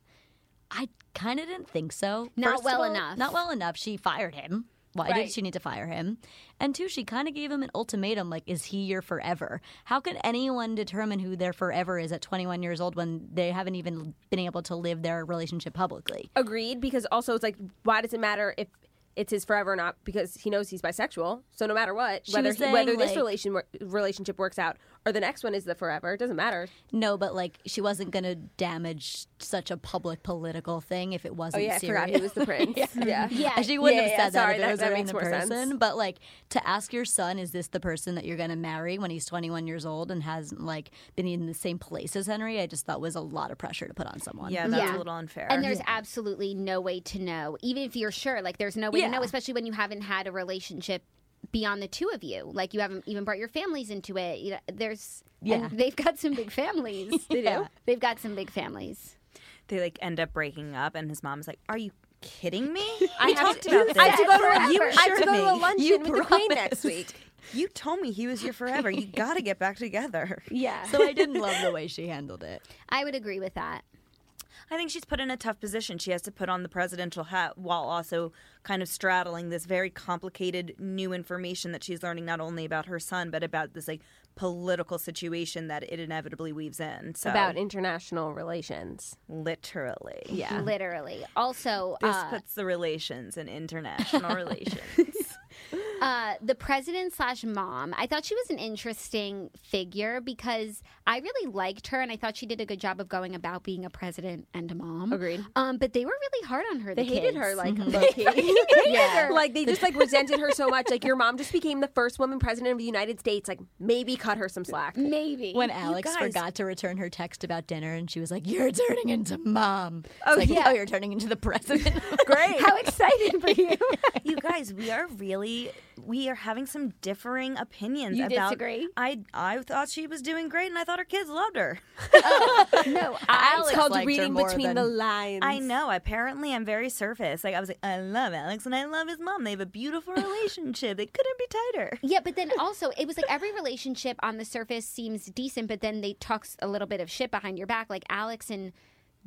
I kind of didn't think so.
Not
First
well
all,
enough.
Not well enough. She fired him. Why
Right.
did she need to fire him? And two, she kind of gave him an ultimatum like, is he your forever? How could anyone determine who their forever is at 21 years old when they haven't even been able to live their relationship publicly?
Agreed, because also it's like, why does it matter if it's his forever or not? Because he knows he's bisexual. So no matter what,
She
whether he- whether
saying,
this
like-
relation relationship works out or the next one is the forever, it doesn't matter.
No, but like she wasn't going to damage such a public political thing if it
Oh
wasn't Oh
yeah, I forgot he was the prince. *laughs* yeah.
Yeah.
yeah, She wouldn't
Yeah,
have
yeah,
said
sorry,
that if
that-
it was
that
a
makes
random
more sense.
person. But like to ask your son, is this the person that you're going to marry when he's 21 years old and hasn't like been in the same place as Henry? I just thought was a lot of pressure to put on someone.
Yeah, that's
Yeah.
a little unfair.
And there's absolutely no way to know, even if you're sure. Like, there's no way to know, especially when you haven't had a relationship beyond the two of you. Like, you haven't even brought your families into it. You know, there's,
Yeah.
and they've got some big families. *laughs* They
Yeah.
do. They've got some big families.
they like end up breaking up, and his mom's like, "Are you kidding me? *laughs*
I
we
have
talked
to,
about this.
I have to go to,
Forever.
a,
You
I have to go to a
me.
luncheon
You
with the queen next week.
You told me he was your forever. You got to get back together." *laughs*
Yeah.
So I didn't love the way she handled it.
I would agree with that.
I think she's put in a tough position. She has to put on the presidential hat while also kind of straddling this very complicated new information that she's learning not only about her son but about this like political situation that it inevitably weaves in. So
About international relations.
literally.
Yeah.
Literally. Also,
This
uh,
puts the relations in international *laughs* relations.
Uh, the president slash mom, I thought she was an interesting figure because I really liked her and I thought she did a good job of going about being a president and a mom.
Agreed.
Um, but they were really hard on her.
They
the
hated
kids.
her like
Mm-hmm.
low-key. *laughs* *laughs*
Yeah.
Like they just like resented her so much. Like your mom just became the first woman president of the United States. Like maybe cut her some slack.
Maybe.
When Alex
guys-
forgot to return her text about dinner and she was like, You're turning into mom.
Oh,
like,
yeah.
Oh, you're turning into the president.
Great.
How exciting for *laughs* you.
you guys, we are really we are having some differing opinions
You
about
disagree?
I I thought she was doing great and I thought her kids loved her.
Oh, no, *laughs*
Alex
Alex
called
liked her
reading
more
between
than-
the lines.
I know. Apparently, I'm very surface. Like I was like, I love Alex and I love his mom. They have a beautiful *laughs* relationship. They couldn't be tighter.
Yeah, but then also it was like every relationship on the surface seems decent, but then they talk a little bit of shit behind your back, like Alex and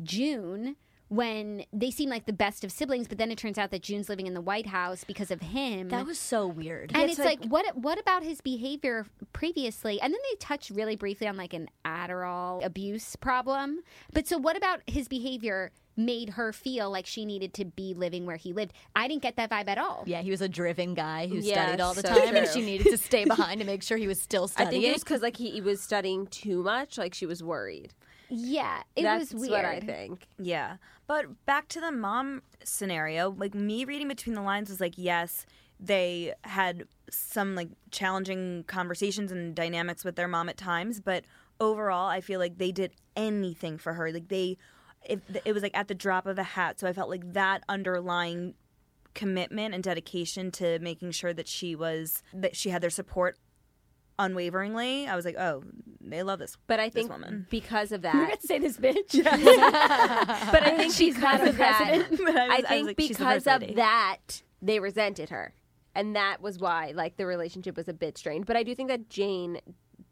June. When they seem like the best of siblings, but then it turns out that June's living in the White House because of him.
that was so weird.
and
It's
it's, like,
like-
what what about his behavior previously? And then they touch really briefly on like an Adderall abuse problem. But so what about his behavior made her feel like she needed to be living where he lived? I didn't get that vibe at all.
Yeah, he was a driven guy who
Yeah,
studied all the
so
time, and she needed to stay behind to make sure he was still studying. *laughs*
I think it was because like he, he was studying too much. Like she was worried.
Yeah, it
That's
was weird.
what I think.
Yeah. But back to the mom scenario, like me reading between the lines was like, yes, they had some like challenging conversations and dynamics with their mom at times, but overall, I feel like they did anything for her. Like they, it, it was like at the drop of a hat. So I felt like that underlying commitment and dedication to making sure that she was that she had their support unwaveringly. I was like, oh, they love this.
But I
this
think
woman. *laughs*
because of
You're
that,
gonna say this bitch. *laughs*
but I think *laughs*
She's
because
not
of
the
that,
president.
I was-
I
I
think
like,
because of
lady.
that they resented her, and that was why like the relationship was a bit strained. But I do think that Jane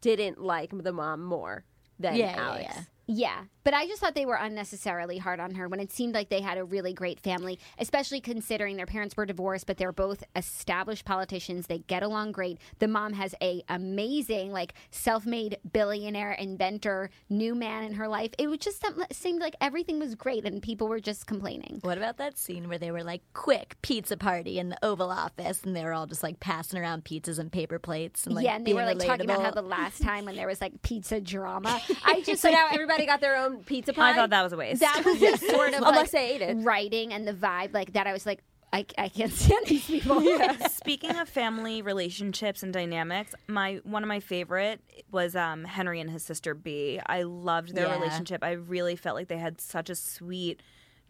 didn't like the mom more than
Yeah, yeah,
Alex.
yeah.
Yeah, but I just thought they were unnecessarily hard on her when it seemed like they had a really great family, especially considering their parents were divorced, but they're both established politicians. They get along great. The mom has a amazing, like, self-made billionaire inventor, new man in her life. It was just some- seemed like everything was great, and people were just complaining.
What about that scene where they were like, quick pizza party in the Oval Office, and they were all just like passing around pizzas and paper plates and like
yeah, and they were like talking about how the last time when there was like pizza drama, *laughs* I just
So
like
now everybody got their own pizza pie.
I thought that was a waste.
that was just sort of *laughs*
Unless
like
they ate it.
writing and the vibe like that. I was like, I, I can't *laughs* stand these people. *laughs*
Speaking of family relationships and dynamics, my one of my favorite was um, Henry and his sister Bea. I loved their
Yeah.
relationship. I really felt like they had such a sweet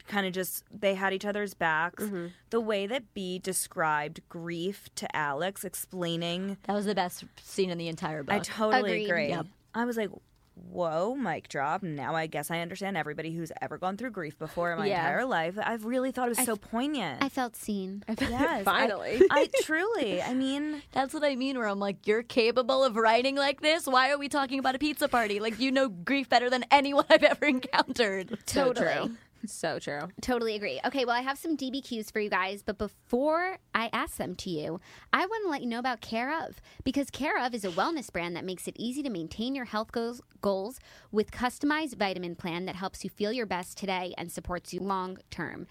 kind of just they had each other's backs.
Mm-hmm.
The way that Bea described grief to Alex, explaining,
That was the best scene in the entire book.
I totally
Agreed.
agree.
Yep.
I was like. Whoa, mic drop. Now I guess I understand everybody who's ever gone through grief before in my
Yeah.
entire life. I've really thought it was so poignant.
I felt seen. *laughs*
yes, *laughs*
Finally. *laughs*
I truly. I mean,
That's what I mean, where I'm like, you're capable of writing like this? Why are we talking about a pizza party? Like, you know grief better than anyone I've ever encountered.
Totally.
So true.
Totally agree. Okay, well, I have some DBQs for you guys, but before I ask them to you, I want to let you know about Care of because Care of is a wellness brand that makes it easy to maintain your health goals, goals with customized vitamin plan that helps you feel your best today and supports you long term.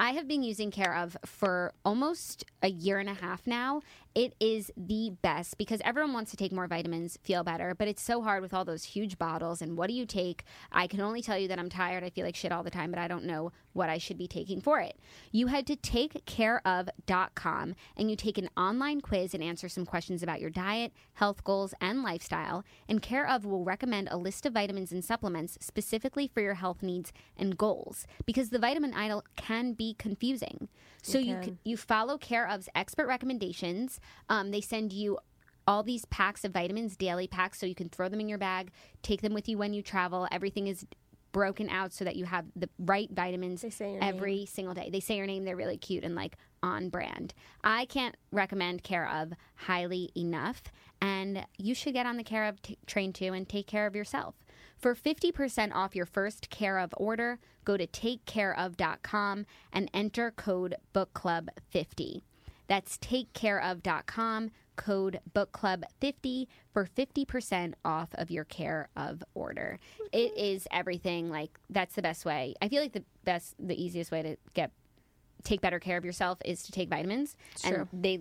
I have been using Care of for almost a year and a half now. It is the best because everyone wants to take more vitamins, feel better, but it's so hard with all those huge bottles. And what do you take? I can only tell you that I'm tired. I feel like shit all the time, but I don't know what I should be taking for it. You head to takecareof.com and you take an online quiz and answer some questions about your diet, health goals, and lifestyle. And Care of will recommend a list of vitamins and supplements specifically for your health needs and goals because the vitamin aisle can be confusing. So you c- you follow Care of's expert recommendations. Um, they send you all these packs of vitamins, daily packs, so you can throw them in your bag, take them with you when you travel. Everything is broken out so that you have the right vitamins
They say your
every single day. They say your name, they're really cute and like on brand. I can't recommend Care of highly enough, and you should get on the Care of t- train too and take care of yourself. For 50% off your first Care of order, go to takecareof.com and enter code BookClub50. That's takecareof.com, code BookClub50 for 50% off of your Care of order. It is everything. Like, that's the best way. I feel like the best, the easiest way to get take better care of yourself is to take vitamins. and they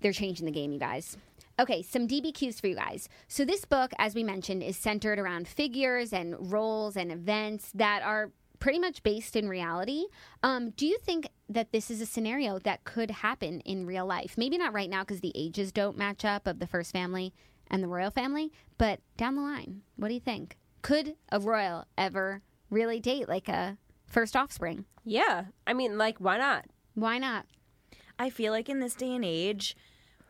they're changing the game, you guys. Okay, some DBQs for you guys. So this book, as we mentioned, is centered around figures and roles and events that are pretty much based in reality. Um, do you think that this is a scenario that could happen in real life? Maybe not right now because the ages don't match up of the first family and the royal family, but down the line, what do you think? Could a royal ever really date like a first offspring?
Yeah. I mean, like, why not?
Why not?
I feel like in this day and age,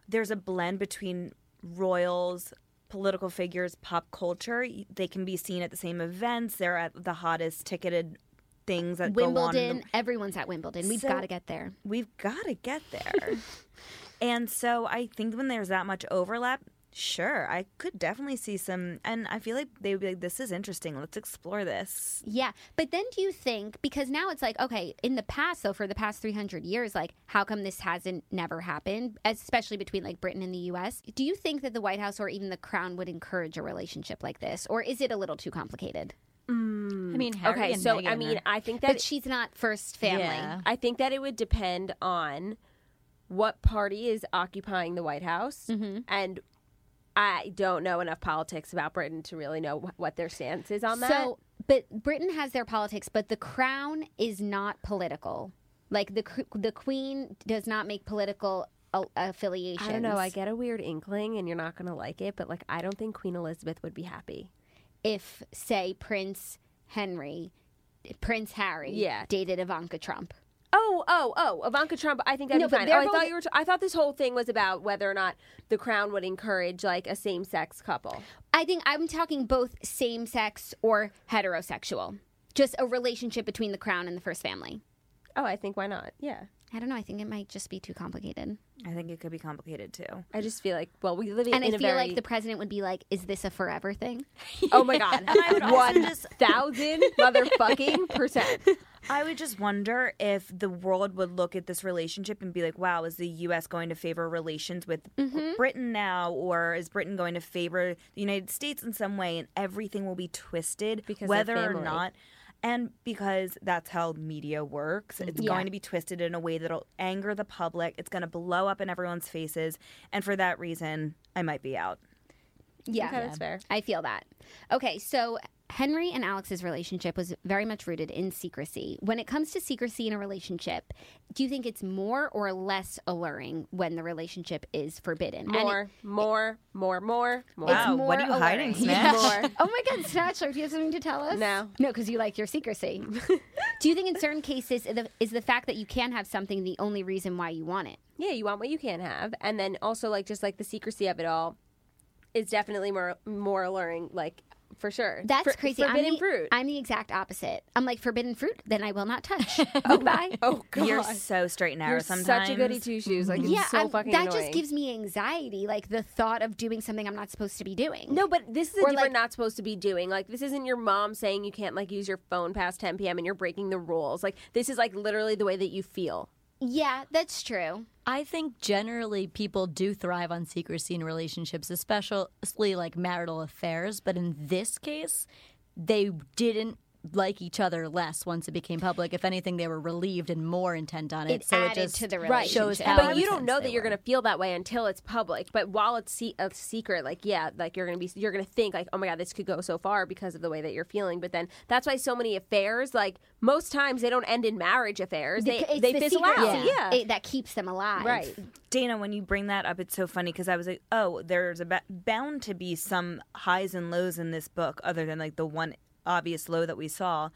there's a blend between royals, political figures, pop culture. They can be seen at the same events. They're at the hottest ticketed things that go on.
Wimbledon,
the-
everyone's at Wimbledon. We've
So-
got to get there.
We've got to get there. *laughs* and so I think when there's that much overlap, sure, I could definitely see some. And I feel like they would be like, this is interesting. Let's explore this.
Yeah, but then do you think because now it's like okay, in the past though, for the past three hundred years, like how come this hasn't never happened, especially between like Britain and the U.S. Do you think that the White House or even the Crown would encourage a relationship like this, or is it a little too complicated? Mm.
I mean, Harry
Okay,
and
so
Meghan
I mean,
are-
I think that
But she's not first family.
Yeah.
I think that it would depend on what party is occupying the White House,
Mm-hmm.
and I don't know enough politics about Britain to really know what their stance is on that.
So, but Britain has their politics, but the Crown is not political. Like the the Queen does not make political affiliations.
I don't know. I get a weird inkling, and you're not going to like it, but like, I don't think Queen Elizabeth would be happy.
if, say, Prince Henry, Prince Harry,
Yeah.
dated Ivanka Trump.
Oh, oh, oh! Ivanka Trump. I think that'd
No,
be fine. Oh, I
both-
thought you were. T- I thought this whole thing was about whether or not the crown would encourage like a same-sex couple.
I think I'm talking both same sex or heterosexual. Just a relationship between the crown and the first family.
Oh, I think why not? Yeah.
I don't know. I think it might just be too complicated.
I think it could be complicated too.
I just feel like, well, we live in,
And I
in
feel
a very.
like the president would be like, is this a forever thing? *laughs*
oh my god, *laughs*
I would also
one
just- *laughs*
thousand motherfucking percent.
I would just wonder if the world would look at this relationship and be like, wow, is the U.S. going to favor relations with mm-hmm. Britain now? Or is Britain going to favor the United States in some way? And everything will be twisted,
Because
whether or
family.
not. And because that's how media works, mm-hmm. it's
Yeah.
going to be twisted in a way that'll anger the public. It's going to blow up in everyone's faces. And for that reason, I might be out.
Yeah,
Okay, that's fair.
I feel that. Okay, so Henry and Alex's relationship was very much rooted in secrecy. When it comes to secrecy in a relationship, do you think it's more or less alluring when the relationship is forbidden? And it-
More, more, more, more, more.
Wow,
more
what are you hiding,
alluring.
Snatch?
More. *laughs*
Oh my God, Snatchler, do you have something to tell us?
No.
No, because you like your secrecy. do you think in certain cases is the fact that you can have something the only reason why you want it?
Yeah, you want what you can have, and then also like just like the secrecy of it all is definitely more more alluring. Like for sure.
That's
For-
crazy.
Forbidden
I'm the,
fruit.
I'm the exact opposite. I'm like forbidden fruit, then I will not touch. *laughs* oh Goodbye.
oh god,
You're so straight and narrow
You're
sometimes.
such a goody two shoes. Like
yeah,
so
I'm-
fucking
that
annoying.
just gives me anxiety. Like the thought of doing something I'm not supposed to be doing.
No, but this is a
Or,
different
like-
not supposed to be doing. Like this isn't your mom saying you can't like use your phone past 10 p.m. and you're breaking the rules. Like this is like literally the way that you feel.
Yeah, that's true.
I think generally people do thrive on secrecy in relationships, especially like marital affairs. But in this case, they didn't like each other less once it became public. If anything, they were relieved and more intent on it.
It
so
added
it just
to the
Right.
shows
relationship.
how
but you don't know that you're going to feel that way until it's public. But while it's se- a secret, like yeah, like you're going to be, you're going to think like, oh my god, this could go so far because of the way that you're feeling. But then that's why so many affairs, like most times, they don't end in marriage affairs. They
It's
they
the
fizzle
secret
out.
yeah.
Yeah.
It- that keeps them alive.
right.
Dana, when you bring that up, it's so funny because I was like, oh, there's a ba- bound to be some highs and lows in this book, other than like the one obvious low that we saw.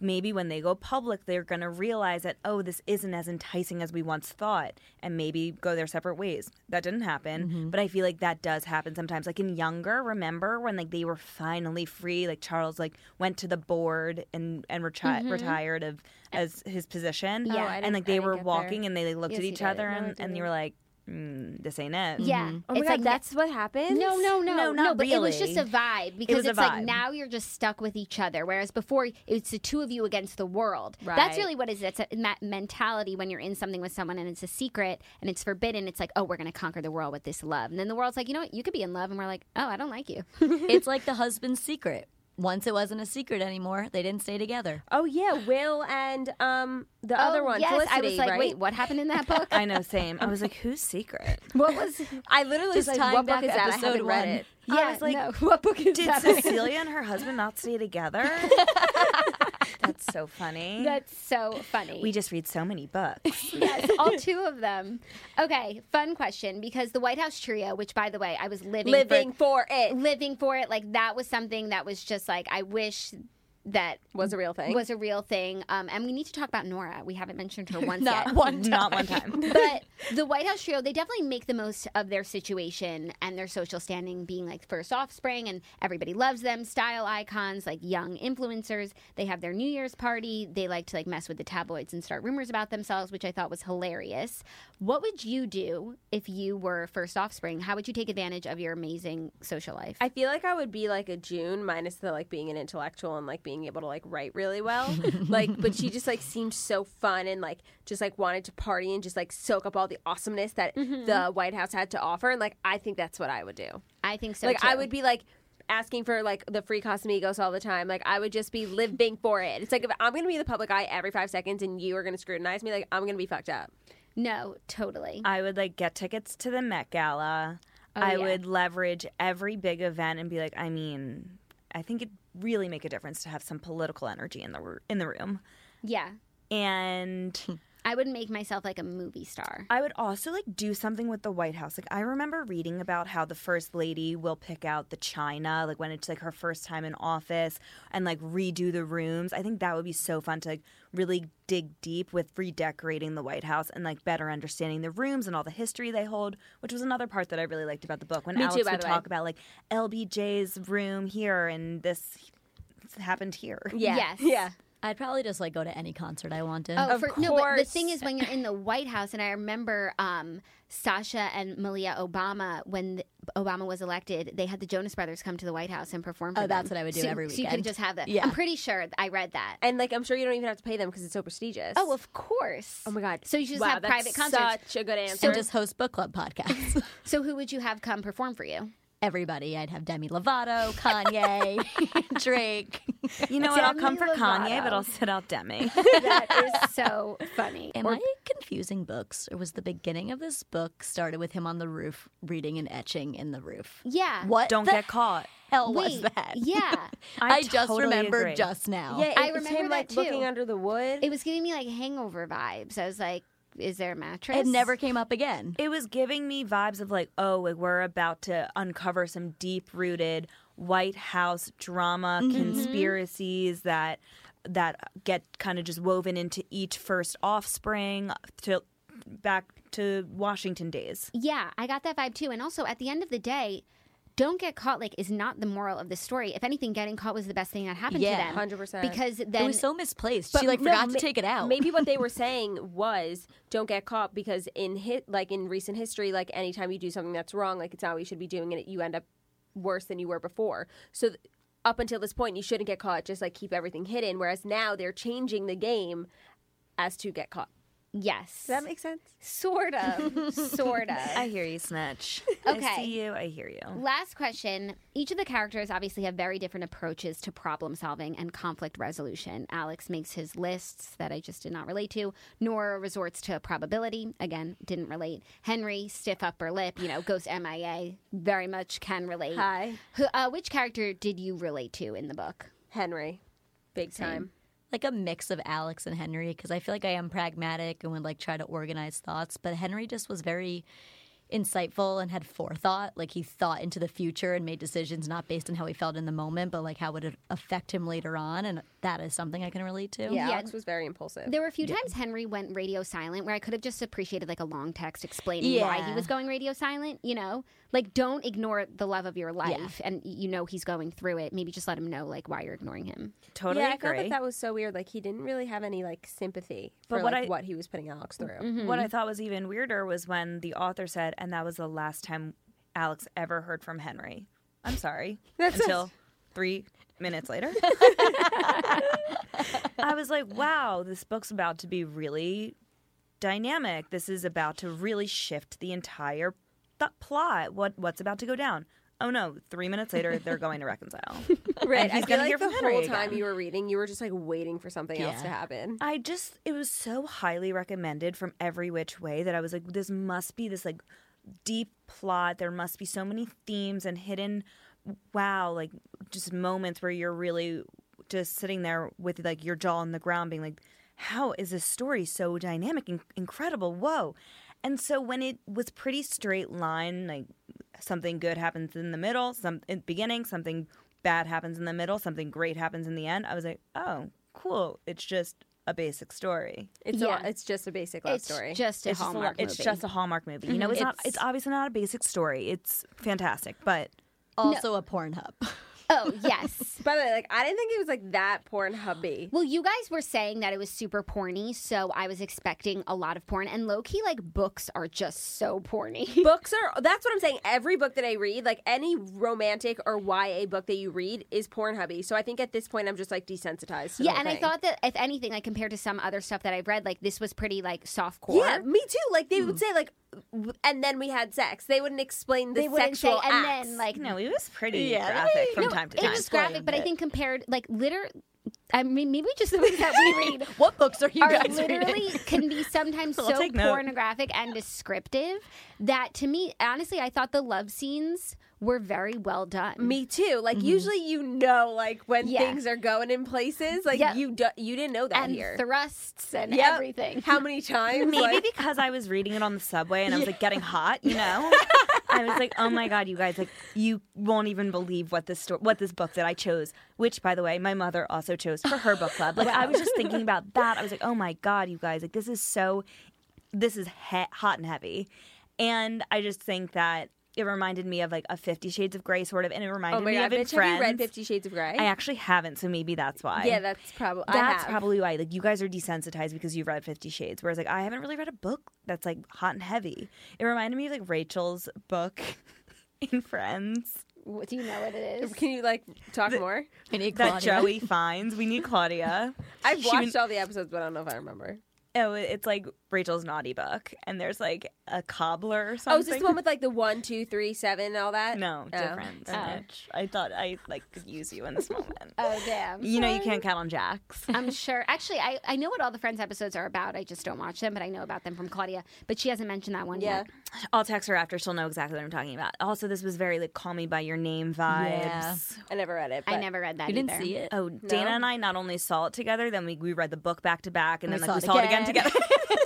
Maybe when they go public, they're going to realize that, oh, this isn't as enticing as we once thought, and maybe go their separate ways. That didn't happen, mm-hmm. but I feel like that does happen sometimes. Like in Younger, remember when like they were finally free? Like Charles like went to the board and and reti- mm-hmm. retired of as his position.
Yeah. Oh,
and like they were
get there.
walking and they like, looked
Yes,
at each other
No,
and, and you were like, mm, this ain't it.
Yeah.
Oh my
It's
god,
like
that's what happened.
No, no, no,
No, not
but it was just a vibe because
was a
it's like now you're just stuck with each other, whereas before it's the two of you against the world. That's really what it is. It's a, that mentality when you're in something with someone and it's a secret and it's forbidden. It's like, oh, we're going to conquer the world with this love, and then the world's like, you know what, you could be in love, and we're like, oh, I don't like you. *laughs*
it's *laughs* like the husband's secret. Once it wasn't a secret anymore, they didn't stay together.
Oh yeah, Will and um the other one.
yes,
Felicity,
I was like,
right?
wait, what happened in that *laughs* book?
I know, same. I was like, whose secret?
what was? *laughs*
I literally
Just
was like,
tying
what book
back
is that? I
episode
haven't read
one.
it.
Yeah,
I was like,
no. *laughs* what book is
Did
that?
Cecilia and her husband not stay together? *laughs* That's so funny.
That's so funny.
we just read so many books. *laughs*
yes, all two of them. Okay, fun question because the White House trio, which by the way, I was living
Living
for,
for it
living for it, like that was something that was just like I wish that
was a real thing.
was a real thing. Um, and we need to talk about Nora. We haven't mentioned her *laughs* once
Not
yet.
one *laughs* time.
Not one time. *laughs*
but the White House trio, they definitely make the most of their situation and their social standing, being like first offspring, and everybody loves them, style icons, like young influencers. They have their New Year's party. They like to like mess with the tabloids and start rumors about themselves, which I thought was hilarious. What would you do if you were first offspring? How would you take advantage of your amazing social life?
I feel like I would be like a June minus the like being an intellectual and like being able to like write really well. *laughs* like but she just like seemed so fun and like just like wanted to party and just like soak up all the awesomeness that mm-hmm. the White House had to offer and like I think that's what I would do.
I think so.
like
too.
I would be like asking for like the free Casamigos all the time. Like I would just be living for it. It's like if I'm gonna be the public eye every five seconds and you are gonna scrutinize me, like I'm gonna be fucked up.
No, totally.
I would like get tickets to the Met Gala. Oh, I
yeah.
would leverage every big event and be like, I mean, I think it really make a difference to have some political energy in the in the room.
yeah.
And *laughs*
I would make myself like a movie star.
I would also like do something with the White House. Like I remember reading about how the first lady will pick out the china, like when it's like her first time in office, and like redo the rooms. I think that would be so fun to like really dig deep with redecorating the White House and like better understanding the rooms and all the history they hold, which was another part that I really liked about the book. When
Me too,
Alex
by
would
the way.
talk about like LBJ's room here and this happened here.
Yeah.
Yes.
Yeah.
I'd probably just like go to any concert I wanted.
Oh,
Of
for, no, but the thing is, when you're in the White House, and I remember um, Sasha and Malia Obama, when Obama was elected, they had the Jonas Brothers come to the White House and perform. For
Oh, that's what I would do
so,
every
So you could just have that.
Yeah.
I'm pretty sure I read that.
And like I'm sure you don't even have to pay them because it's so prestigious.
oh, of course.
Oh my god.
So you should just
wow,
have
that's
private concerts.
Such a good answer.
and just host book club podcasts. *laughs*
So who would you have come perform for you?
Everybody. I'd have Demi Lovato, Kanye, *laughs* Drake.
You know what? I'll come for Kanye, but I'll sit out Demi. *laughs*
That is so *laughs* funny.
Am
Or-
I confusing books, or was the beginning of this book started with him on the roof reading and etching in the roof?
yeah.
What
Don't
the
get caught.
hell was that?
Yeah.
I
I, just
totally
remembered
agree.
just now.
yeah,
I remember
him
that
like
too.
looking under the wood.
It was giving me like hangover vibes. I was like, is there a mattress?
It never came up again.
It was giving me vibes of like, oh, like we're about to uncover some deep rooted White House drama mm-hmm. conspiracies that that get kind of just woven into each first offspring to back to Washington days.
Yeah, I got that vibe too. And also, at the end of the day, don't get caught like is not the moral of the story. If anything, getting caught was the best thing that happened
Yeah,
to them.
100%.
Because
it
then
was so misplaced. She like
no,
forgot
ma-
to take it out.
Maybe what they were *laughs* saying was don't get caught because in hit like in recent history, like anytime you do something that's wrong, like it's not what you should be doing, and it, you end up worse than you were before. So th- up until this point, you shouldn't get caught. Just like keep everything hidden. Whereas now they're changing the game as to get caught.
Yes,
Does that make sense?
sort of, *laughs* sort of.
I hear you, Snitch.
Okay.
I see you. I hear you.
Last question. Each of the characters obviously have very different approaches to problem solving and conflict resolution. Alex makes his lists that I just did not relate to. Nora resorts to probability. Again, didn't relate. Henry, stiff upper lip, you know, goes MIA. Very much can relate.
Hi,
Who, uh, which character did you relate to in the book?
Henry, big
Same.
time.
Like a mix of Alex and Henry because I feel like I am pragmatic and would like try to organize thoughts, but Henry just was very insightful and had forethought. Like he thought into the future and made decisions not based on how he felt in the moment, but like how would it affect him later on, and that is something I can relate to.
Yeah,
Yeah.
Alex was very impulsive.
There were a few times Henry went radio silent where I could have just appreciated like a long text explaining why he was going radio silent, you know? Like don't ignore the love of your life and you know he's going through it. Maybe just let him know like why you're ignoring him.
Totally
yeah, I felt
agree.
that was so weird. Like he didn't really have any like sympathy
But
for
what
like,
I-
what he was putting Alex through.
Mm-hmm.
What I thought was even weirder was when the author said, and that was the last time Alex ever heard from Henry. I'm sorry. *laughs*
That's
Until three minutes later. *laughs* *laughs* I was like, wow, this book's about to be really dynamic. This is about to really shift the entire th- plot. What What's about to go down? Oh no, three minutes later, they're going to reconcile. *laughs*
Right.
He's
I feel
gonna
like
hear
the
from Henry
whole time
again.
you were reading, you were just like waiting for something else to happen.
I just it was so highly recommended from every which way that I was like, this must be this like deep plot. There must be so many themes and hidden wow, like just moments where you're really just sitting there with like your jaw on the ground being like, how is this story so dynamic and incredible? Whoa. And so when it was pretty straight line, like something good happens in the middle, some in the beginning, something bad happens in the middle, something great happens in the end, I was like, oh, cool. It's just a basic story.
It's
Yeah.
a, it's just a basic love
it's
story.
just a
It's just, a,
Hallmark
it's just a Hallmark movie. You know, mm-hmm. it's, not.
It's-
It's obviously not a basic story. It's fantastic, but
Also a Pornhub.
Oh, yes.
By the way, like I didn't think it was like that porn hubby. *gasps*
Well, you guys were saying that it was super porny, so I was expecting a lot of porn. And low key, like books are just so porny. *laughs*
Books are that's what I'm saying. Every book that I read, like any romantic or YA book that you read, is porn hubby. So I think at this point I'm just like desensitized. To
yeah,
whole
and I thought that if anything, like compared to some other stuff that I've read, like this was pretty like soft core.
Yeah, me too. Like they would mm. say like, and then we had sex. They wouldn't explain the
they wouldn't say,
sexual
and
acts.
then like
no, it was pretty
Yeah,
graphic from
no,
time to
it
time.
was graphic, but I think compared like liter. I mean, maybe just the books that we *laughs* read
what books are you
are
guys
literally
reading?
can be *laughs* sometimes so
take note.
pornographic and descriptive that to me, honestly, I thought the love scenes were very well done.
Me too. Like mm-hmm. usually you know like when
Yeah.
things are going in places. Like
Yeah.
you do, you didn't know that
and
here.
thrusts and
Yep.
everything.
How many times?
Maybe
Like,
because I was reading it on the subway and I was like getting hot, you know. *laughs* I was like, "Oh my god, you guys! Like, you won't even believe what this story, what this book that I chose." Which, by the way, my mother also chose for her book club. Like, I was just thinking about that. I was like, "Oh my god, you guys! Like, this is so, this is he- hot and heavy," and I just think that it reminded me of like a Fifty Shades of Grey sort of, and it oh reminded
oh
me
god,
of
bitch, have you read Fifty Shades of Grey?
I actually haven't, so maybe that's why.
yeah, that's probably
That's probably why. Like you guys are desensitized because you've read Fifty Shades, whereas like I haven't really read a book that's like hot and heavy. It reminded me of like Rachel's book *laughs* in Friends
What, do you know what it is?
Can you like talk more?
I need
that Joey finds. We need Claudia. *laughs*
I've
She
watched all the episodes, but I don't know if I remember.
Oh, it's like Rachel's naughty book, and there's like a cobbler or something.
Oh, is this the one with like the one, two, three, seven, and all that?
No,
Oh.
different. Oh. Snitch. I thought I like could use you in this moment. *laughs*
Oh damn!
you know, you can't count on Jax.
I'm sure. Actually, I, I know what all the Friends episodes are about. I just don't watch them, but I know about them from Claudia. But she hasn't mentioned that one
Yeah.
yet.
I'll text her after; she'll know exactly what I'm talking about. Also, this was very like "Call Me by Your Name" vibes.
Yeah.
I never read it.
I never read that.
You didn't see it?
Oh, Dana and I not only saw it together, then we, we read the book back to back, and
We
then like
saw
we
it
saw it again
again. *laughs*
together.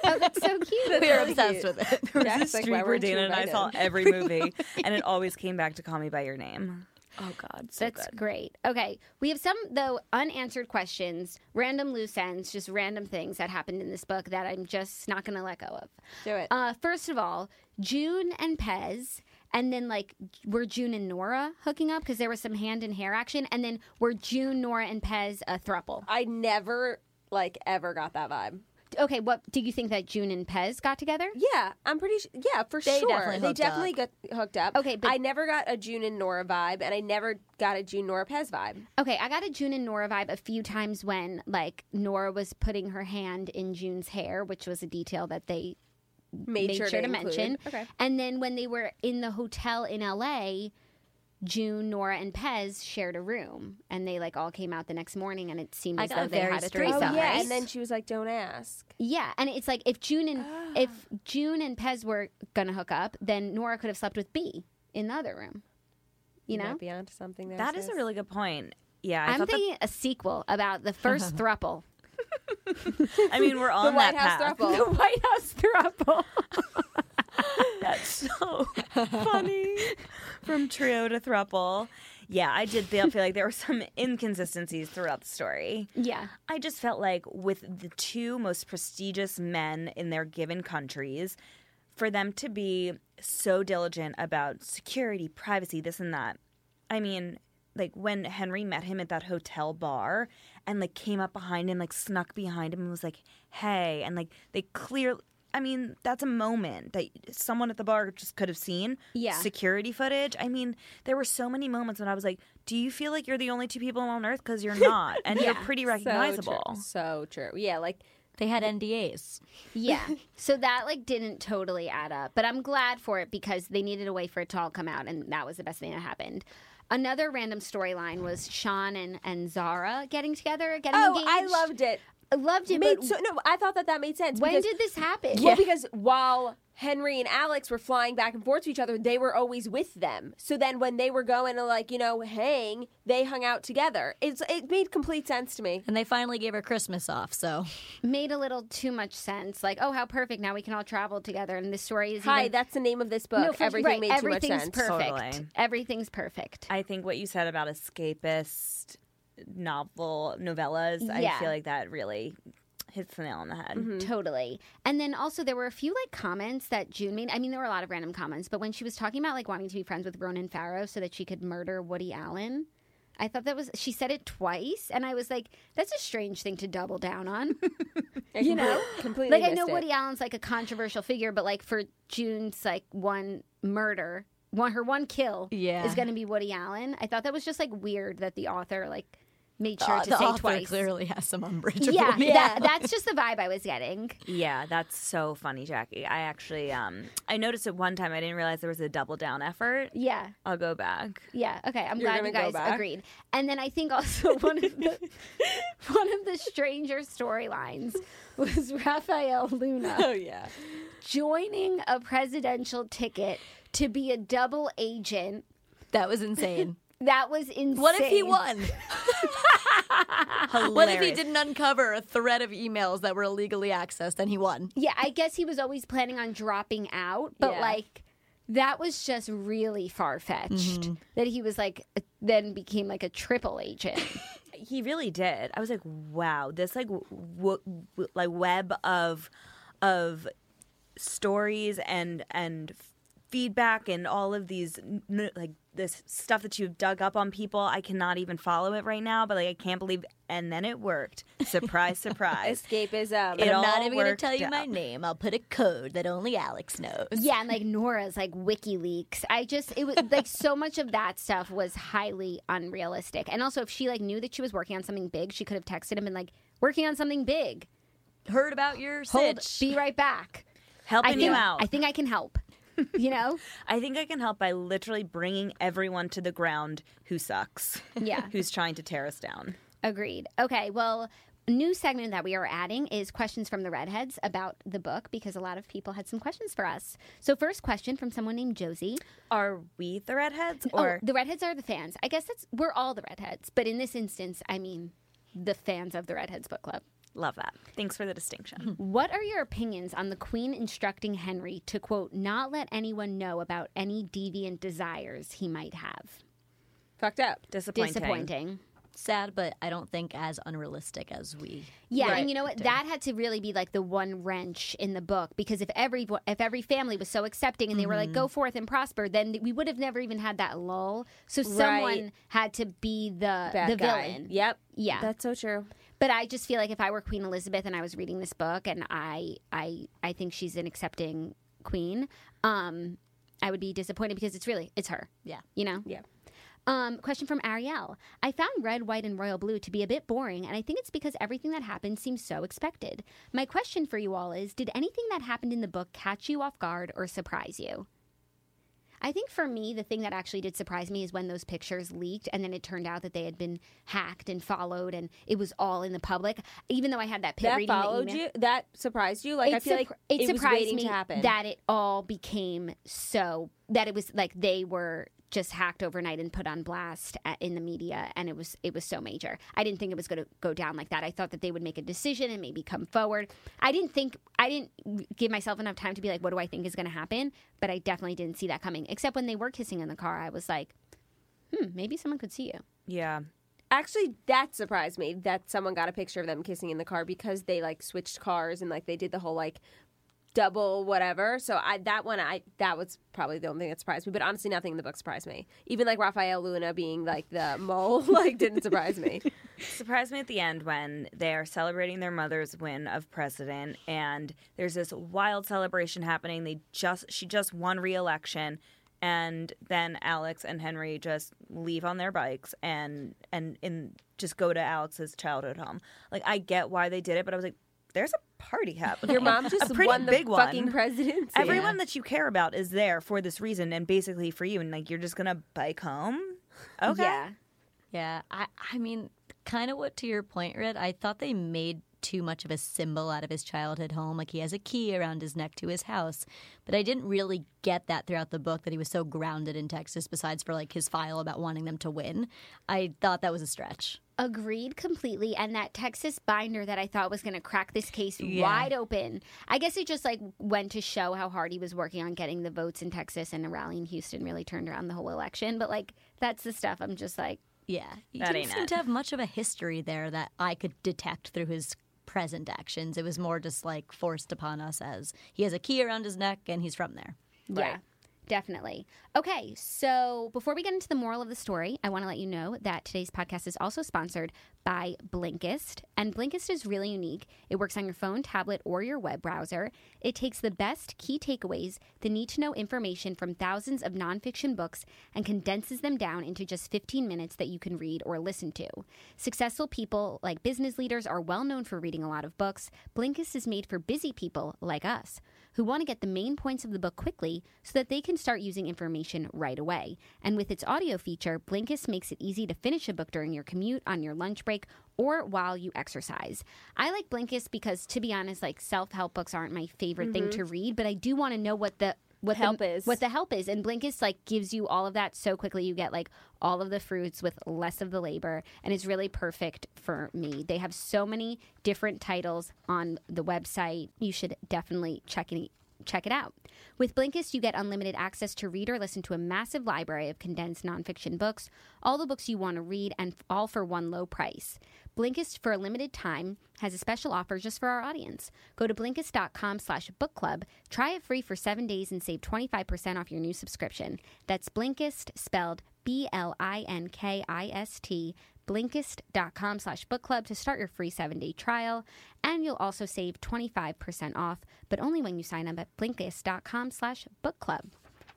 Oh, that's so cute.
we were
really
obsessed
cute.
with it. *laughs*
There was this
like, why
where Dana and I saw every *laughs* movie, and it always came back to "Call Me by Your Name." Oh God, so
That's
good.
great. Okay, we have some though unanswered questions, random loose ends, just random things that happened in this book that I'm just not going to let go of.
Do it.
Uh, first of all, June and Pez and then like were June and Nora hooking up because there was some hand and hair action, and then were June, Nora, and Pez a thruple?
I never like ever got that vibe.
Okay, what do you think that June and Pez got together?
Yeah, I'm pretty. Sh- yeah, for
They
sure.
definitely
they
hooked
definitely got hooked up.
Okay, but-
I never got a June and Nora vibe, and I never got a June Nora Pez vibe.
Okay, I got a June and Nora vibe a few times when like Nora was putting her hand in June's hair, which was a detail that they
Made,
made
sure,
sure, to,
include.
mention.
Okay.
And then when they were in the hotel in LA, June, Nora, and Pez shared a room, and they like all came out the next morning, and it seemed
I
as though they
very
had a
straight
Oh
threesome.
yeah,
right?
and then she was like, "Don't ask."
yeah, and it's like if June and *gasps* if June and Pez were gonna hook up, then Nora could have slept with Bea in the other room. You know,
might be onto something there.
That is a really good point. Yeah, I
I'm
thought that-
thinking a sequel about the first *laughs* thruple,
I mean, we're
the
on
White
that
House
path.
throuple. *laughs*
the White House thruple. *laughs* *laughs*
That's so funny. *laughs* From trio to thruple. Yeah, I did feel, feel like there were some inconsistencies throughout the story.
yeah,
I just felt like with the two most prestigious men in their given countries, for them to be so diligent about security, privacy, this and that. I mean, like when Henry met him at that hotel bar and like came up behind him, like snuck behind him and was like, hey, and like they clear I mean, that's a moment that someone at the bar just could have seen.
Yeah.
Security footage. I mean, there were so many moments when I was like, do you feel like you're the only two people on earth? Because you're not. And you're *laughs* pretty recognizable.
So true. So true. Yeah, like
They had NDAs. *laughs*
Yeah. so that like didn't totally add up, but I'm glad for it because they needed a way for it to all come out, and that was the best thing that happened. Another random storyline was Sean and, and Zara getting together, getting
oh,
engaged.
I loved it.
I loved it.
Made
but
so, no, I thought that that made sense.
when
because-
did this happen?
Well, because while Henry and Alex were flying back and forth to each other, they were always with them. So then when they were going to like, you know, hang, they hung out together. It's it made complete sense to me.
And they finally gave her Christmas off, so
Made a little too much sense. Like, oh, how perfect! Now we can all travel together, and this story is
Hi,
even.
that's the name of this book.
No, for-
Everything
right,
made too much
everything's
sense.
perfect.
Totally.
Everything's perfect.
I think what you said about escapist novel novellas, I feel like that really hits the nail on the head.
Mm-hmm.
Totally. And then also there were a few like comments that June made. I mean, there were a lot of random comments, but when she was talking about like wanting to be friends with Ronan Farrow so that she could murder Woody Allen, I thought that was she said it twice, and I was like, that's a strange thing to double down on. *laughs* *laughs*
you know, completely.
like I know
missed it.
Woody Allen's like a controversial figure, but like for June's like one murder, one her one kill
Yeah.
is going to be Woody Allen. I thought that was just like weird that the author like made sure
Uh,
to
the
say
author
twice.
clearly has some umbrage. of
Yeah, *laughs* that, that's just the vibe I was getting.
Yeah, that's so funny, Jackie. I actually um I noticed it one time I didn't realize there was a double down effort.
Yeah.
I'll go back.
Yeah. Okay. I'm
You're
glad you guys agreed. And then I think also *laughs* one of the *laughs* one of the stranger storylines was Rafael Luna
Oh yeah.
joining a presidential ticket to be a double agent.
that was insane.
That was insane.
What if he won? *laughs* what if he didn't uncover a thread of emails that were illegally accessed and he won?
Yeah, I guess he was always planning on dropping out, but
Yeah.
like that was just really far fetched.
Mm-hmm.
That he was like then became like a triple agent. *laughs*
He really did. I was like, wow, this like w- w- w- like web of of stories and and feedback and all of these n- n- like this stuff that you've dug up on people. I cannot even follow it right now, but like I can't believe. And then it worked. Surprise, *laughs* surprise.
Escapism.
It
I'm not even going to tell you my name. I'll put a code that only Alex knows.
Yeah, and like Nora's like WikiLeaks. I just it was like so much of that stuff was highly unrealistic. And also if she like knew that she was working on something big, she could have texted him and like working on something big.
Heard about your
Hold
sitch.
be right back.
Helping
I think
you out.
I think I can help. *laughs* You know?
I think I can help by literally bringing everyone to the ground who sucks.
Yeah. *laughs*
who's trying to tear us down.
Agreed. Okay, well, new segment that we are adding is questions from the Readheads about the book because a lot of people had some questions for us. So first question from someone named Josie.
Are we the Readheads
Oh,
or
the Readheads are the fans. I guess that's we're all the Readheads, but in this instance, I mean the fans of the Readheads Book Club.
Love that? Thanks for the distinction. *laughs*
What are your opinions on the Queen instructing Henry to quote not let anyone know about any deviant desires he might have?
Fucked up.
Disappointing.
Disappointing.
sad, but I don't think as unrealistic as we.
Yeah,
Right.
and you know what? That had to really be like the one wrench in the book because if every if every family was so accepting and they were like mm-hmm. go forth and prosper, then we would have never even had that lull. So someone had to be the
Bad
the
guy.
villain.
Yep.
Yeah.
That's so true.
But I just feel like if I were Queen Elizabeth and I was reading this book and I I I think she's an accepting queen, um, I would be disappointed because it's really it's her.
Yeah.
You know?
Yeah.
Um, question from Ariel. I found red, white, and royal blue to be a bit boring, and I think it's because everything that happened seems so expected. My question for you all is Did anything that happened in the book catch you off guard or surprise you? I think for me, the thing that actually did surprise me is when those pictures leaked and then it turned out that they had been hacked and followed and it was all in the public. Even though I had that pit
That
reading
followed
email-
you. That surprised you. Like I feel
surpri-
like
it,
was
surprised me
to happen.
that it all became so that it was like they were just hacked overnight and put on blast at, in the media, and it was it was so major. I didn't think it was going to go down like that. I thought that they would make a decision and maybe come forward. I didn't think I didn't give myself enough time to be like, what do I think is going to happen? But I definitely didn't see that coming. Except when they were kissing in the car, I was like, hmm, maybe someone could see you.
Yeah.
Actually, that surprised me that someone got a picture of them kissing in the car because they like switched cars and like they did the whole like double whatever. So I that one I that was probably the only thing that surprised me. But honestly, nothing in the book surprised me. Even like Rafael Luna being like the *laughs* mole like didn't surprise me. *laughs*
surprised me at the end when they are celebrating their mother's win of president and there's this wild celebration happening they just she just won re-election and then alex and henry just leave on their bikes and and and just go to alex's childhood home like i get why they did it but i was like there's a party happening
Your mom just
a pretty
won the
big
fucking
one
presidency.
everyone that you care about is there for this reason and basically for you and like you're just gonna bike home okay
Yeah.
Yeah, I, I mean, kind of what to your point, Red. I thought they made too much of a symbol out of his childhood home. Like he has a key around his neck to his house, but I didn't really get that throughout the book that he was so grounded in Texas. Besides for like his file about wanting them to win, I thought that was a stretch.
Agreed completely. And that Texas binder that I thought was going to crack this case
Yeah.
wide open. I guess it just like went to show how hard he was working on getting the votes in Texas and a rally in Houston really turned around the whole election. But like, that's the stuff I'm just like,
Yeah, he
That
didn't seem
it.
to have much of a history there that I could detect through his present actions. It was more just like forced upon us as he has a key around his neck and he's from there.
yeah. Definitely. Okay, so before we get into the moral of the story, I want to let you know that today's podcast is also sponsored by Blinkist. And Blinkist is really unique. It works on your phone, tablet, or your web browser. It takes the best key takeaways, the need to know information from thousands of nonfiction books, and condenses them down into just 15 minutes that you can read or listen to. Successful people, like business leaders, are well known for reading a lot of books. Blinkist is made for busy people like us who want to get the main points of the book quickly so that they can start using information right away. And with its audio feature, Blinkist makes it easy to finish a book during your commute, on your lunch break, or while you exercise. I like Blinkist because, to be honest, like self help books aren't my favorite thing mm-hmm. to read, but I do want to know what the what
Help
the,
is.
what the help is. And blinkist like gives you all of that so quickly. You get like all of the fruits with less of the labor. And it's really perfect for me. They have so many different titles on the website. You should definitely check it check it out. With blinkist you get unlimited access to read or listen to a massive library of condensed nonfiction books all the books you want to read and all for one low price. Blinkist for a limited time has a special offer just for our audience. Go to blinkist.com slash book club try it free for seven days and save 25% off your new subscription. That's blinkist spelled b-l-i-n-k-i-s-t blinkist.com slash book club to start your free seven-day trial and you'll also save 25% off but only when you sign up at blinkist.com slash book club.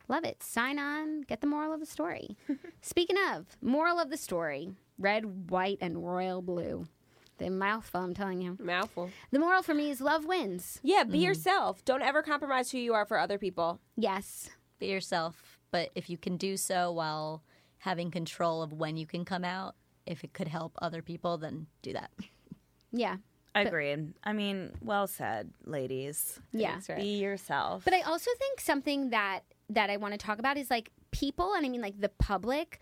Love it. Sign on. Get the moral of the story. *laughs* Speaking of moral of the story red white and royal blue. The mouthful i'm telling you.
Mouthful.
the moral for me is love wins.
Yeah, be mm-hmm. yourself. Don't ever compromise who you are for other people.
yes.
Be yourself, but if you can do so while having control of when you can come out, if it could help other people, then do that.
yeah
Agreed. I mean, well said, ladies.
Yeah.
Be yourself.
But I also think something that that I want to talk about is like people, and I mean like the public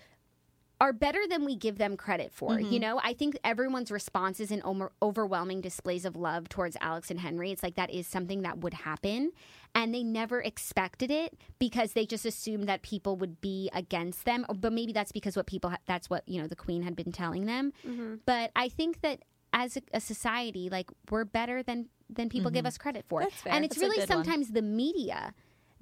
are better than we give them credit for.
Mm-hmm.
You know, I think everyone's responses and over- overwhelming displays of love towards Alex and Henry, it's like that is something that would happen. And they never expected it because they just assumed that people would be against them. But maybe that's because what people, ha- that's what, you know, the queen had been telling them.
Mm-hmm.
But I think that as a, a society, like we're better than than people give us credit for.
Mm-hmm.
And it's
That's
really
good one.
sometimes the media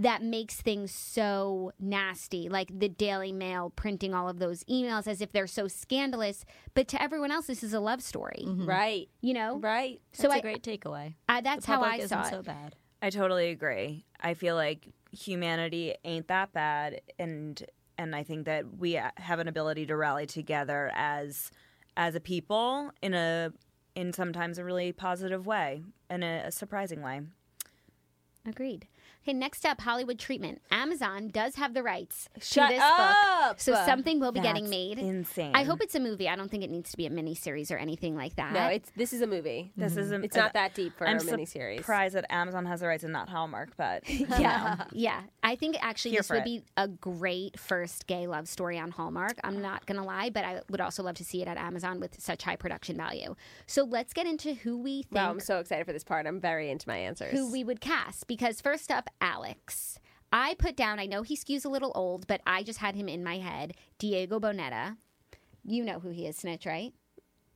that makes things so nasty, like the Daily Mail printing all of those emails as if they're so scandalous. But to everyone else, this is a love story, mm-hmm.
Right.
you know?
Right.
So
That's
I,
a great takeaway.
I, that's how
public
I
isn't
saw it.
so bad.
I totally agree. I feel like humanity ain't that bad, and and I think that we have an ability to rally together as as a people in a in sometimes a really positive way, in a, a surprising way.
Agreed. Okay, next up, Hollywood treatment. Amazon does have the rights
Shut
to this
up!
book, so something will be getting made.
insane.
I hope it's a movie. I don't think it needs to be a miniseries or anything like that.
No, it's this is a movie.
this is a,
It's not that deep for
I'm
a miniseries.
surprised that Amazon has the rights and not Hallmark, but *laughs*
yeah, yeah. I think actually
Here
this
for
would
it.
be a great first gay love story on Hallmark. I'm not gonna lie, but I would also love to see it at Amazon with such high production value. So let's get into who we think
Wow, I'm so excited for this part. I'm very into my answers.
who we would cast because first up, Alex. I put down. I know he skews a little old, but I just had him in my head. Diego Boneta. You know who he is, Snitch, right?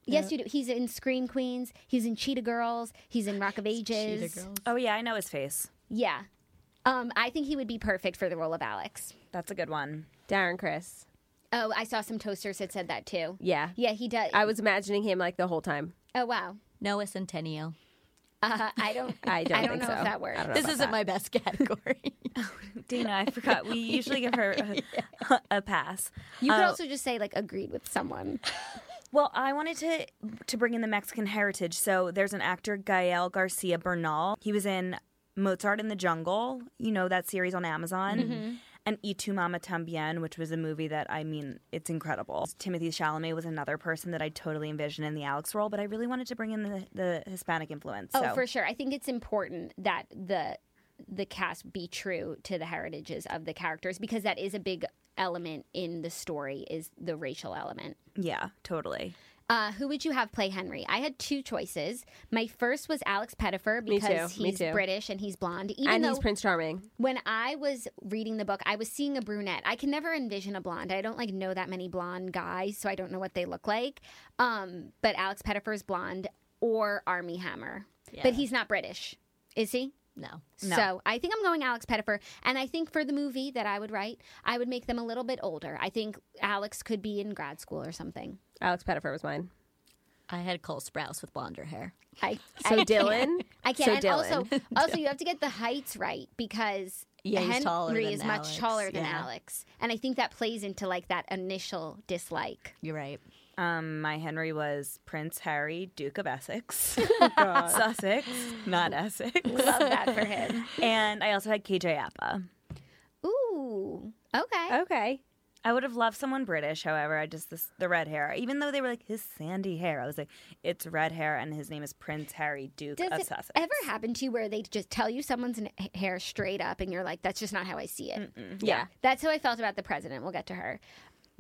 Yes, you do. He's in Scream Queens. He's in Cheetah Girls. He's in Rock of Ages.
oh yeah, I know his face.
Yeah. Um, I think he would be perfect for the role of Alex.
That's a good one.
Darren Criss.
Oh, I saw some toasters that said that too.
Yeah.
Yeah, he does.
I was imagining him like the whole time.
oh wow.
Noah Centineo.
Uh, *laughs* I don't.
I don't,
I don't
think
know
so.
if that works.
I don't know
This isn't
that.
my best category. *laughs* *laughs*
Dana, I forgot. We usually give her a, a pass.
You could
Uh,
also just say like agreed with someone.
Well, I wanted to to bring in the Mexican heritage. So there's an actor Gael Garcia Bernal. He was in Mozart in the Jungle. You know that series on Amazon. And Y tu mama tambien, which was a movie that I mean, it's incredible. Timothée Chalamet was another person that I totally envisioned in the Alex role, but I really wanted to bring in the, the Hispanic influence.
Oh, for sure. I think it's important that the the cast be true to the heritages of the characters because that is a big element in the story is the racial element.
yeah, totally.
Uh, who would you have play Henry? I had two choices. My first was Alex
Pettyfer too,
because he's. British and he's blonde. Even
And he's Prince Charming.
when I was reading the book, I was seeing a brunette. I can never envision a blonde. I don't like know that many blonde guys, so I don't know what they look like. Um, but Alex Pettyfer is blonde or Armie Hammer, but he's not British, is he?
No.
No.
So I think I'm going Alex Pettyfer, and I think for the movie that I would write, I would make them a little bit older. I think Alex could be in grad school or something.
Alex Pettyfer was mine.
I had Cole Sprouse with blonder hair.
I
So
I
Dylan?
can't. I can't.
So
and
Dylan.
also, also *laughs* you have to get the heights right because
Yeah, he's
Henry
taller than
is much
Alex,
taller than
yeah.
Alex, and I think that plays into like that initial dislike.
You're right.
Um, my Henry was Prince Harry, Duke of Essex, *laughs* Sussex, not Essex.
Love that for him. *laughs*
And I also had KJ Apa.
Ooh, okay.
Okay.
I would have loved someone British, however, I just this, the red hair. Even though they were like his sandy hair, I was like, it's red hair, and his name is Prince Harry, Duke
Does
of
it
Sussex.
ever happen to you where they just tell you someone's hair straight up, and you're like, "That's just not how I see it."
Yeah.
That's how I felt about the president. We'll get to her.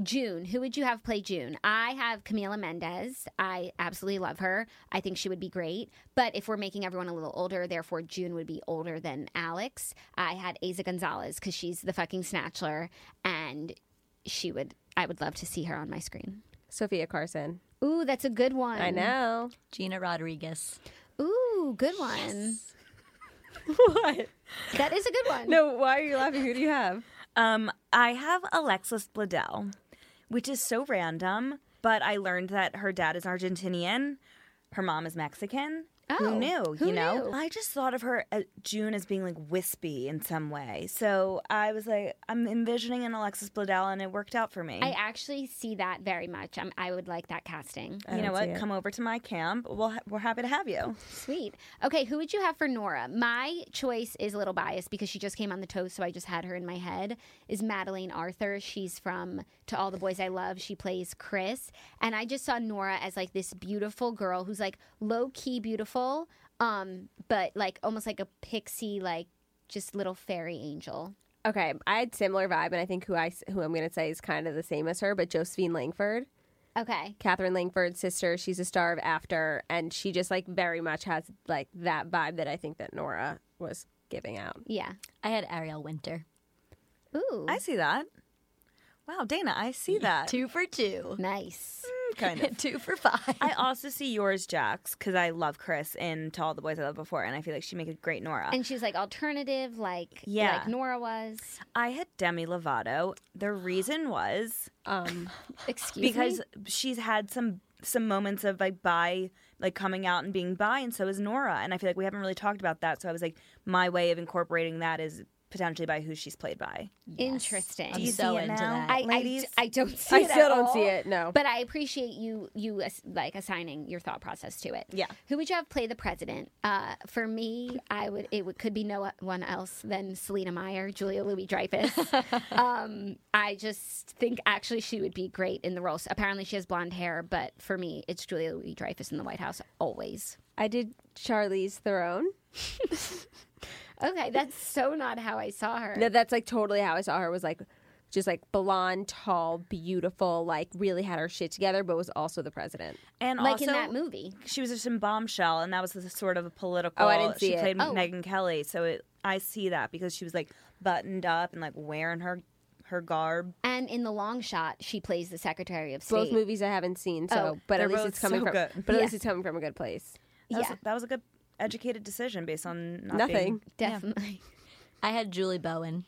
June, who would you have play June? I have Camila Mendes. I absolutely love her. I think she would be great. But if we're making everyone a little older, therefore June would be older than Alex. I had Eiza Gonzalez because she's the fucking snatchler, and she would. I would love to see her on my screen.
Sofia Carson.
Ooh, that's a good one.
I know.
Gina Rodriguez.
Ooh, good one. *laughs*
what?
That is a good one.
No, why are you laughing? Who do you have?
Um, I have Alexis Bledel, which is so random, but I learned that her dad is Argentinian, her mom is Mexican.
Oh,
who knew?
who
you know,
knew?
I just thought of her as June as being like wispy in some way. So I was like, I'm envisioning an Alexis Bledel, and it worked out for me.
I actually see that very much. i I would like that casting.
you know what? Come over to my camp. We'll ha- we're happy to have you.
Sweet. Okay, who would you have for Nora? My choice is a little biased because she just came on the toast, so I just had her in my head. Is Madeleine Arthur? She's from To All the Boys I Love. She plays Chris, and I just saw Nora as like this beautiful girl who's like low key beautiful, um, but like almost like a pixie, like just little fairy angel.
okay, I had similar vibe, and I think who I who I'm going to say is kind of the same as her, but Josephine Langford,
Okay.
Katherine Langford's sister. She's a star of After, and she just like very much has like that vibe that I think that Nora was giving out.
Yeah.
I had Ariel Winter.
Ooh.
I see that. Wow, Dana, I see *laughs* that.
Two for two.
nice.
kind *laughs* of.
two for five.
I also see yours, Jax, because I love Chris in To All the Boys I Loved Before, and I feel like she make a great Nora.
And she's like alternative, like
Yeah.
like Nora was.
I had Demi Lovato. The reason was *gasps*
Um,
Excuse me.
because
me.
she's had some some moments of like bi like coming out and being bi and so is Nora and I feel like we haven't really talked about that so I was like my way of incorporating that is potentially by who she's played by.
Interesting.
I'm
you
so
see it
into
now?
that.
I, I,
ladies?
I don't see it.
I
it
still
at
don't see
all,
it. No,
But I appreciate you you ass- like assigning your thought process to it.
Yeah.
Who would you have play the president? Uh, for me, I would it would, could be no one else than Selina Meyer, Julia Louis Dreyfus. *laughs* um, I just think actually she would be great in the role. So apparently she has blonde hair, but for me, it's Julia Louis Dreyfus in the White House always.
I did Charlize Theron. *laughs*
Okay, that's so not how I saw her.
No, that's like totally how I saw her. Was like just like blonde, tall, beautiful, like really had her shit together, but was also the president.
And
like
also
in that movie.
she was just in Bombshell and that was the sort of a political
Oh, I didn't see
she
it.
played
Oh.
Megyn Kelly so it, I see that because she was like buttoned up and like wearing her her garb.
And in the long shot, she plays the Secretary of State.
Both movies I haven't seen, so
Oh,
but at least it's coming
so
from.
good.
But at
Yeah.
least it's coming from a good place.
That was,
Yeah.
that was a good educated decision based on not
Nothing.
being-
Definitely.
I had Julie Bowen.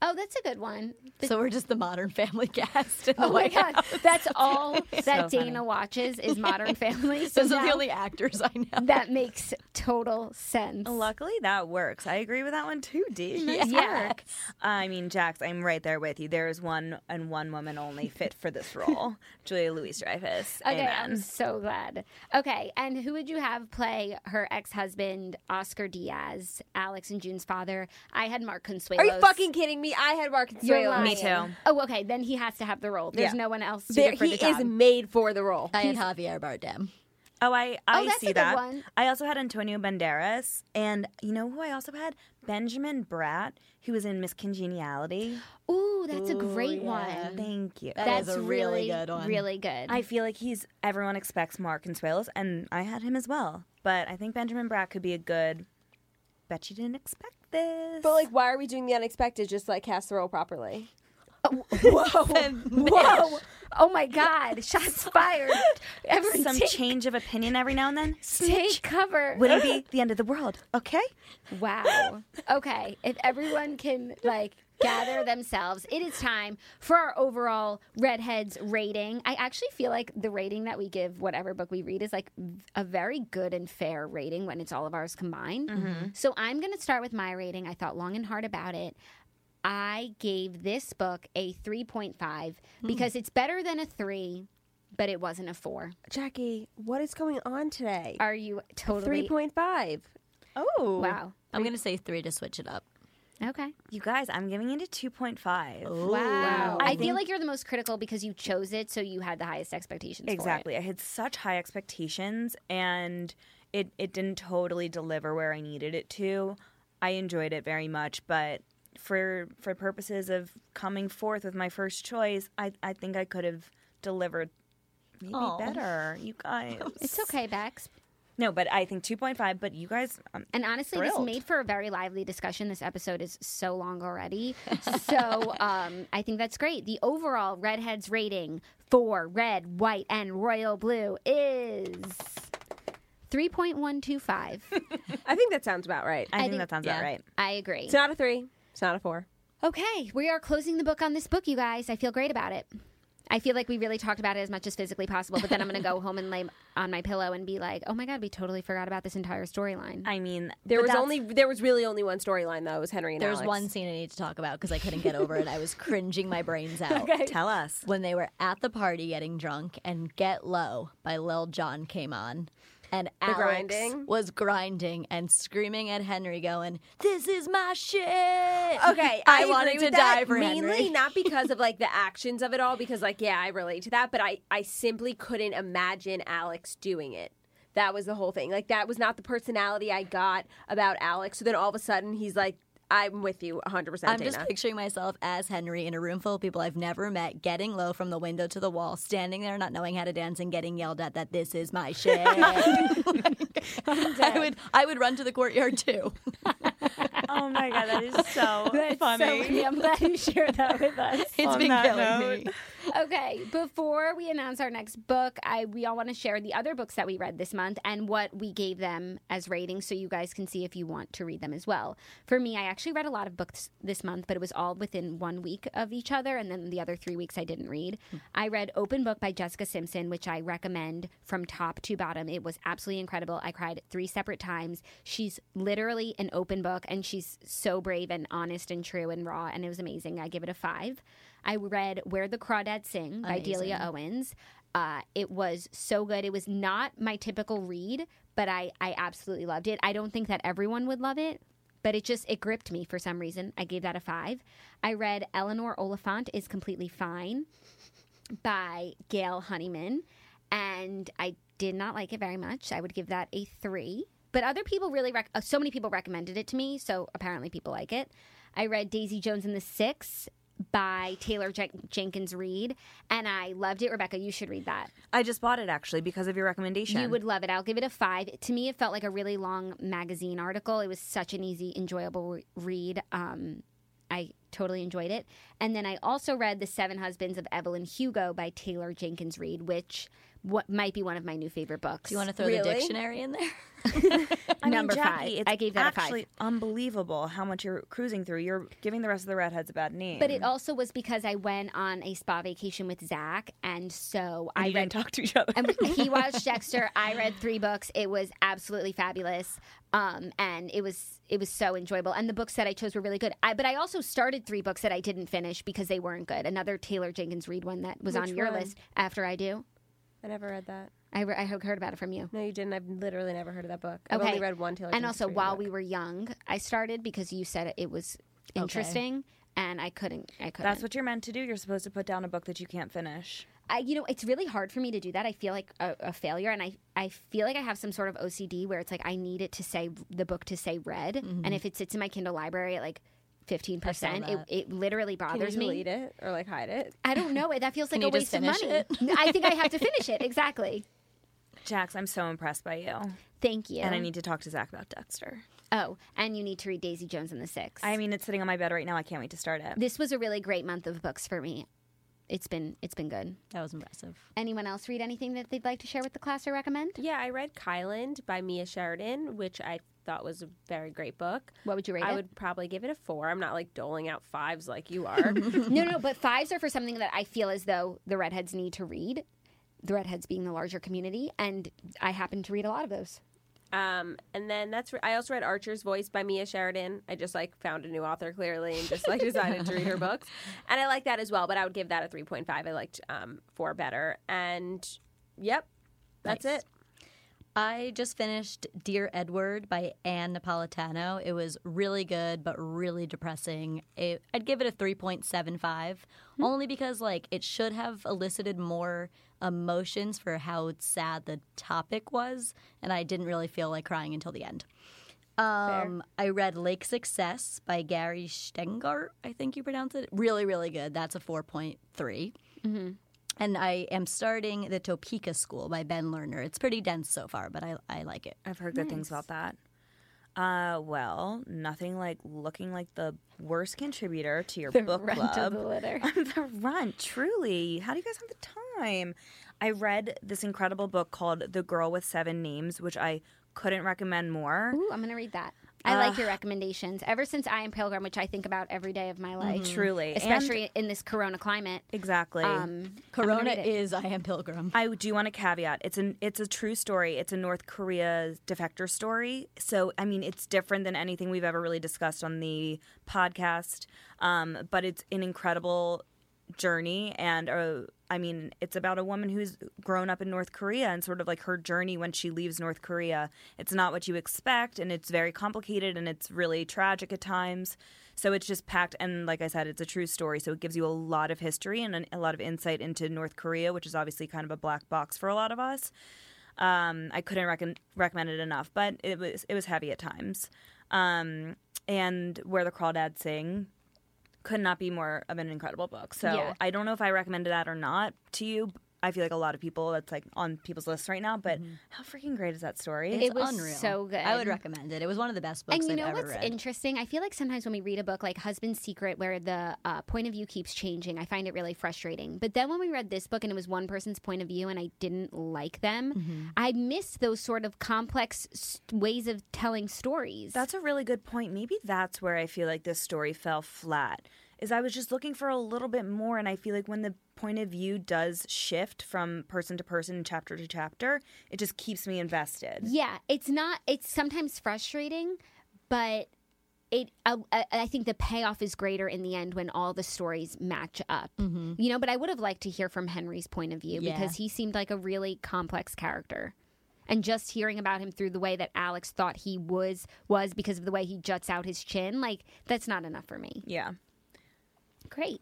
Oh, that's a good one.
So we're just the Modern Family *laughs* cast. in oh the
Oh my
White
god,
House.
that's all *laughs* that
So
Dana
funny.
watches is *laughs* Modern Family. So
Those are the only actors I know.
that makes total sense.
Luckily, that works. I agree with that one too, D. Nice
Yes.
work. I mean, Jax, I'm right there with you. There is one and one woman only fit for this role Julia Louis Dreyfus.
Okay, I'm so glad. Okay, and who would you have play her ex-husband Oscar Diaz, Alex and June's father? I had Mark Consuelos.
Are you fucking kidding me? I had Mark
You're
Consuelos.
lying.
Me too.
Oh, okay. Then he has to have the role. There's
Yeah.
no one else. To
There, he
the
is made for the role.
I had Javier Bardem.
Oh, I, I
Oh, that's a
see
good
that.
one.
I also had Antonio Banderas. And you know who I also had? Benjamin Bratt, who was in Miss Congeniality.
Ooh, that's a great one.
Thank you.
That
That's
is a really
really
good one.
Really good.
I feel like he's everyone expects Mark Consuelos, and I had him as well. But I think Benjamin Bratt could be a good. Bet you didn't expect this.
But like, why are we doing the unexpected? Just like cast the role properly.
Oh, whoa! *laughs* whoa! Oh my God! *laughs* Shots fired. Everyone,
some
take,
change of opinion every now and then.
take cover.
Wouldn't be the end of the world, okay?
Wow. Okay. If everyone can like gather themselves, it is time for our overall Readheads rating. I actually feel like the rating that we give whatever book we read is like a very good and fair rating when it's all of ours combined. Mm-hmm. So I'm going to start with my rating. I thought long and hard about it. I gave this book a 3.5 hmm. because it's better than a 3, but it wasn't a 4.
Jackie, what is going on today?
Are you totally
Three point five.
Oh,
Wow.
I'm going to say three to switch it up.
Okay.
You guys, I'm giving it a 2.5.
Wow. I,
I
feel like you're the most critical because you chose it, so you had the highest expectations. for it.
Exactly. I had such high expectations and it, it didn't totally deliver where I needed it to. I enjoyed it very much, but for for purposes of coming forth with my first choice, I, I think I could have delivered maybe
Aw.
better. You guys.
It's okay, Bex.
No, but I think 2.5, but you guys um,
And honestly,
Thrilled.
this made for a very lively discussion. This episode is so long already. *laughs* so um, I think that's great. The overall Readheads rating for Red, White, and Royal Blue is 3.125. *laughs*
I think that sounds about right.
I,
I
think,
think-
that sounds
yeah.
about right.
I agree.
It's not a three. It's not a four.
Okay, we are closing the book on this book, you guys. I feel great about it. I feel like we really talked about it as much as physically possible, but then I'm going to go *laughs* home and lay on my pillow and be like, "Oh my god, we totally forgot about this entire storyline."
I mean,
There was only there was really only one storyline though. It was Henry and
There's
Alex.
one scene I need to talk about because I couldn't get over it. I was cringing my brains out.
Tell us.
When they were at the party getting drunk and Get Low by Lil Jon came on. And Alex
grinding?
was grinding and screaming at Henry, going, "This is my shit."
Okay, *laughs*
I,
I,
wanted to die for
mainly
Henry. *laughs*
not because of like the actions of it all, because like yeah, I relate to that, but I I simply couldn't imagine Alex doing it. That was the whole thing. Like that was not the personality I got about Alex. So then all of a sudden he's like I'm with you 100. percent
I'm just picturing myself as Henry in a room full of people I've never met, getting low from the window to the wall, standing there not knowing how to dance and getting yelled at that this is my shit. *laughs* *laughs* I would I would run to the courtyard too. *laughs*
Oh my god, that is so
That's
funny.
so funny. I'm glad you shared that with us.
It's
On
been killing
note.
me.
Okay, before we announce our next book, I we all want to share the other books that we read this month and what we gave them as ratings so you guys can see if you want to read them as well. For me, I actually read a lot of books this month, but it was all within one week of each other and then the other 3 weeks I didn't read. Hmm. I read Open Book by Jessica Simpson, which I recommend from top to bottom. It was absolutely incredible. I cried 3 separate times. She's literally an open book and she's so brave and honest and true and raw and it was amazing. I give it a 5. I read Where the Crawdads Sing by Delia Owens. Uh, it was so good. It was not my typical read, but I, I absolutely loved it. I don't think that everyone would love it, but it just it gripped me for some reason. I gave that a five. I read Eleanor Oliphant is completely fine by Gail Honeyman, and I did not like it very much. I would give that a three. But other people really, rec- uh, so many people recommended it to me, so apparently people like it. I read Daisy Jones and the Six by Taylor Jen- Jenkins Reid, and I loved it. Rebecca, you should read that.
I just bought it actually because of your recommendation.
You would love it. I'll give it a five. To me, it felt like a really long magazine article. It was such an easy, enjoyable re- read. Um, I totally enjoyed it. And then I also read The Seven Husbands of Evelyn Hugo by Taylor Jenkins Reid, which what might be one of my new favorite books.
Do you want to throw
Really?
the dictionary in there? *laughs* *laughs*
I mean,
Number
Jackie,
five.
It's
I gave that a five.
actually unbelievable how much you're cruising through. You're giving the rest of the readheads a bad name.
But it also was because I went on a spa vacation with Zach, and so
And
I
you
read
didn't talk to each other.
and he *laughs* watched Dexter. I read three books. It was absolutely fabulous, um, and it was it was so enjoyable. And the books that I chose were really good. I, but I also started three books that I didn't finish because they weren't good. Another Taylor Jenkins Reid one that was
Which
on your
one?
list after I do.
I never read that.
I, re- I heard about it from you.
No, you didn't. I've literally never heard of that book. I've
Okay.
only read one Taylor.
and also, while
book.
we were young, I started because you said it was interesting, and I couldn't. I couldn't.
That's what you're meant to do. You're supposed to put down a book that you can't finish.
I, you know, it's really hard for me to do that. I feel like a, a failure, and I, I feel like I have some sort of OCD where it's like I need it to say the book to say read, mm-hmm. and if it sits in my Kindle library at like fifteen percent, it, it literally
Can
bothers
you
me.
delete it or like hide it?
I don't know. It that feels *laughs* like
Can
a
you just
waste of
finish
money. *laughs* I think I have to *laughs* finish it exactly.
Jax, I'm so impressed by you.
Thank you.
And I need to talk to Zach about Dexter.
oh, and you need to read Daisy Jones and the Six.
I mean, it's sitting on my bed right now. I can't wait to start it.
this was a really great month of books for me. It's been it's been good.
That was impressive.
Anyone else read anything that they'd like to share with the class or recommend?
Yeah, I read Kyland by Mia Sheridan, which I thought was a very great book.
What would you rate
I
it?
would probably give it a four. I'm not like doling out fives like you are. *laughs*
no, no, but fives are for something that I feel as though the readheads need to read. The readheads being the larger community, and I happen to read a lot of those.
Um, and then that's re- I also read Archer's Voice by Mia Sheridan. I just like found a new author clearly and just like *laughs* decided to read her books, and I like that as well. But I would give that a three point five. I liked um, four better, and yep, that's
Nice.
it.
I just finished Dear Edward by Ann Napolitano. It was really good, but really depressing. It, I'd give it a 3.75, only because like it should have elicited more emotions for how sad the topic was, and I didn't really feel like crying until the end. Um, I read Lake Success by Gary Stengart, I think you pronounce it. Really, really good. That's a 4.3. And I am starting the Topeka School by Ben Lerner. It's pretty dense so far, but I, I like it.
I've heard good things about that. Uh, well, nothing like looking like the worst contributor to your *laughs* book club.
litter. *laughs*
the runt, truly. How do you guys have the time? I read this incredible book called The Girl with Seven Names, which I couldn't recommend more.
Ooh, I'm gonna read that. I like your recommendations. Ever since I am Pilgrim, which I think about every day of my life,
Truly. And-
especially in this Corona climate.
exactly.
Um,
Corona is I Am Pilgrim.
I do want to caveat. It's an it's a true story. It's a North Korea defector story. So I mean, it's different than anything we've ever really discussed on the podcast. Um, but it's an incredible journey, and uh, I mean, it's about a woman who's grown up in North Korea and sort of like her journey when she leaves North Korea. It's not what you expect, and it's very complicated, and it's really tragic at times. So it's just packed, and like I said, it's a true story. So it gives you a lot of history and a lot of insight into North Korea, which is obviously kind of a black box for a lot of us. Um, I couldn't recon recommend it enough, but it was it was heavy at times. Um, and Where the Crawdads Sing could not be more of an incredible book. So
Yeah.
I don't know if I recommended that or not to you. I feel like a lot of people that's like on people's lists right now, but how freaking great is that story?
It was
unreal.
so good.
I would recommend it. It was one of the best books
and you
I've
know
ever
what's
read.
interesting? I feel like sometimes when we read a book like Husband's Secret, where the uh, point of view keeps changing, I find it really frustrating. But then when we read this book and it was one person's point of view and I didn't like them,
Mm-hmm.
I missed those sort of complex s- ways of telling stories.
That's a really good point. Maybe that's where I feel like this story fell flat. Is I was just looking for a little bit more, and I feel like when the point of view does shift from person to person, chapter to chapter, it just keeps me invested.
Yeah, it's not. It's sometimes frustrating, but it. Uh, I I think the payoff is greater in the end when all the stories match up. You know, but I would have liked to hear from Henry's point of view
Yeah.
because he seemed like a really complex character. And just hearing about him through the way that Alex thought he was was because of the way he juts out his chin, like that's not enough for me.
Yeah.
Great.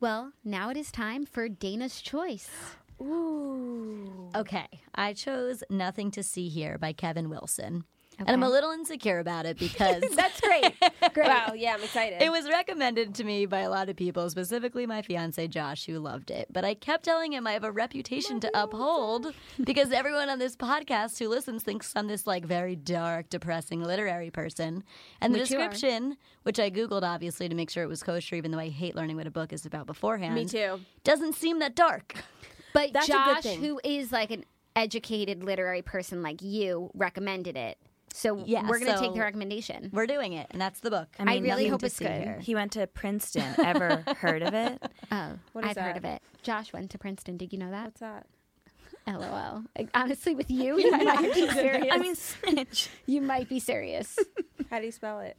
Well, now it is time for Dana's choice.
Okay, I chose Nothing to See Here by Kevin Wilson. And I'm a little insecure about it *laughs* because
That's great. *laughs* Great.
Wow, yeah, I'm excited.
it was recommended to me by a lot of people, specifically my fiance Josh, who loved it. But I kept telling him I have a reputation to uphold because everyone on this podcast who listens thinks I'm this like very dark, depressing literary person. And the
Which
description, which I Googled obviously to make sure it was kosher, even though I hate learning what a book is about beforehand.
Me too.
Doesn't seem that dark.
But
That's
Josh, who is like an educated literary person like you, recommended it. So
Yeah,
we're going to take the recommendation.
We're doing it, and that's the book.
I really hope it's good.
here. He went to Princeton. *laughs* Ever heard of it?
Oh,
What is
I've heard of it. Josh went to Princeton. Did you know that?
What's that?
LOL. Like, Honestly, with *laughs* you, you might be serious.
I mean, snitch.
you might be serious. *laughs*
How do you spell it?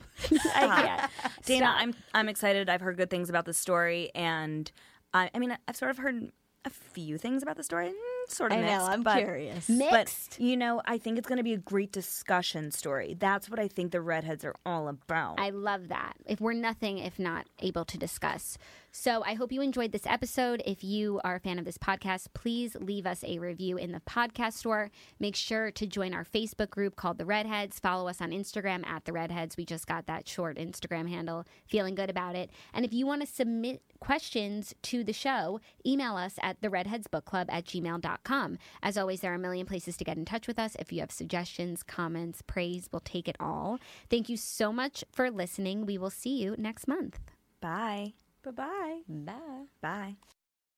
I can't.
Dana,
Stop.
I'm I'm excited. I've heard good things about the story, and I, I mean, I've sort of heard a few things about the story. Sort of
I know,
mixed,
I'm
but,
curious.
Mixed.
But you know, I think it's going to be a great discussion story. That's what I think the readheads are all about.
I love that. If we're nothing if not able to discuss. So I hope you enjoyed this episode. If you are a fan of this podcast, please leave us a review in the podcast store. Make sure to join our Facebook group called The Readheads. Follow us on Instagram at The Readheads. We just got that short Instagram handle. Feeling good about it. And if you want to submit questions to the show, email us at the thereadheadsbookclub at gmail.com. As always, there are a million places to get in touch with us. If you have suggestions, comments, praise, we'll take it all. Thank you so much for listening. We will see you next month.
Bye.
Bye bye.
Bye.
Bye.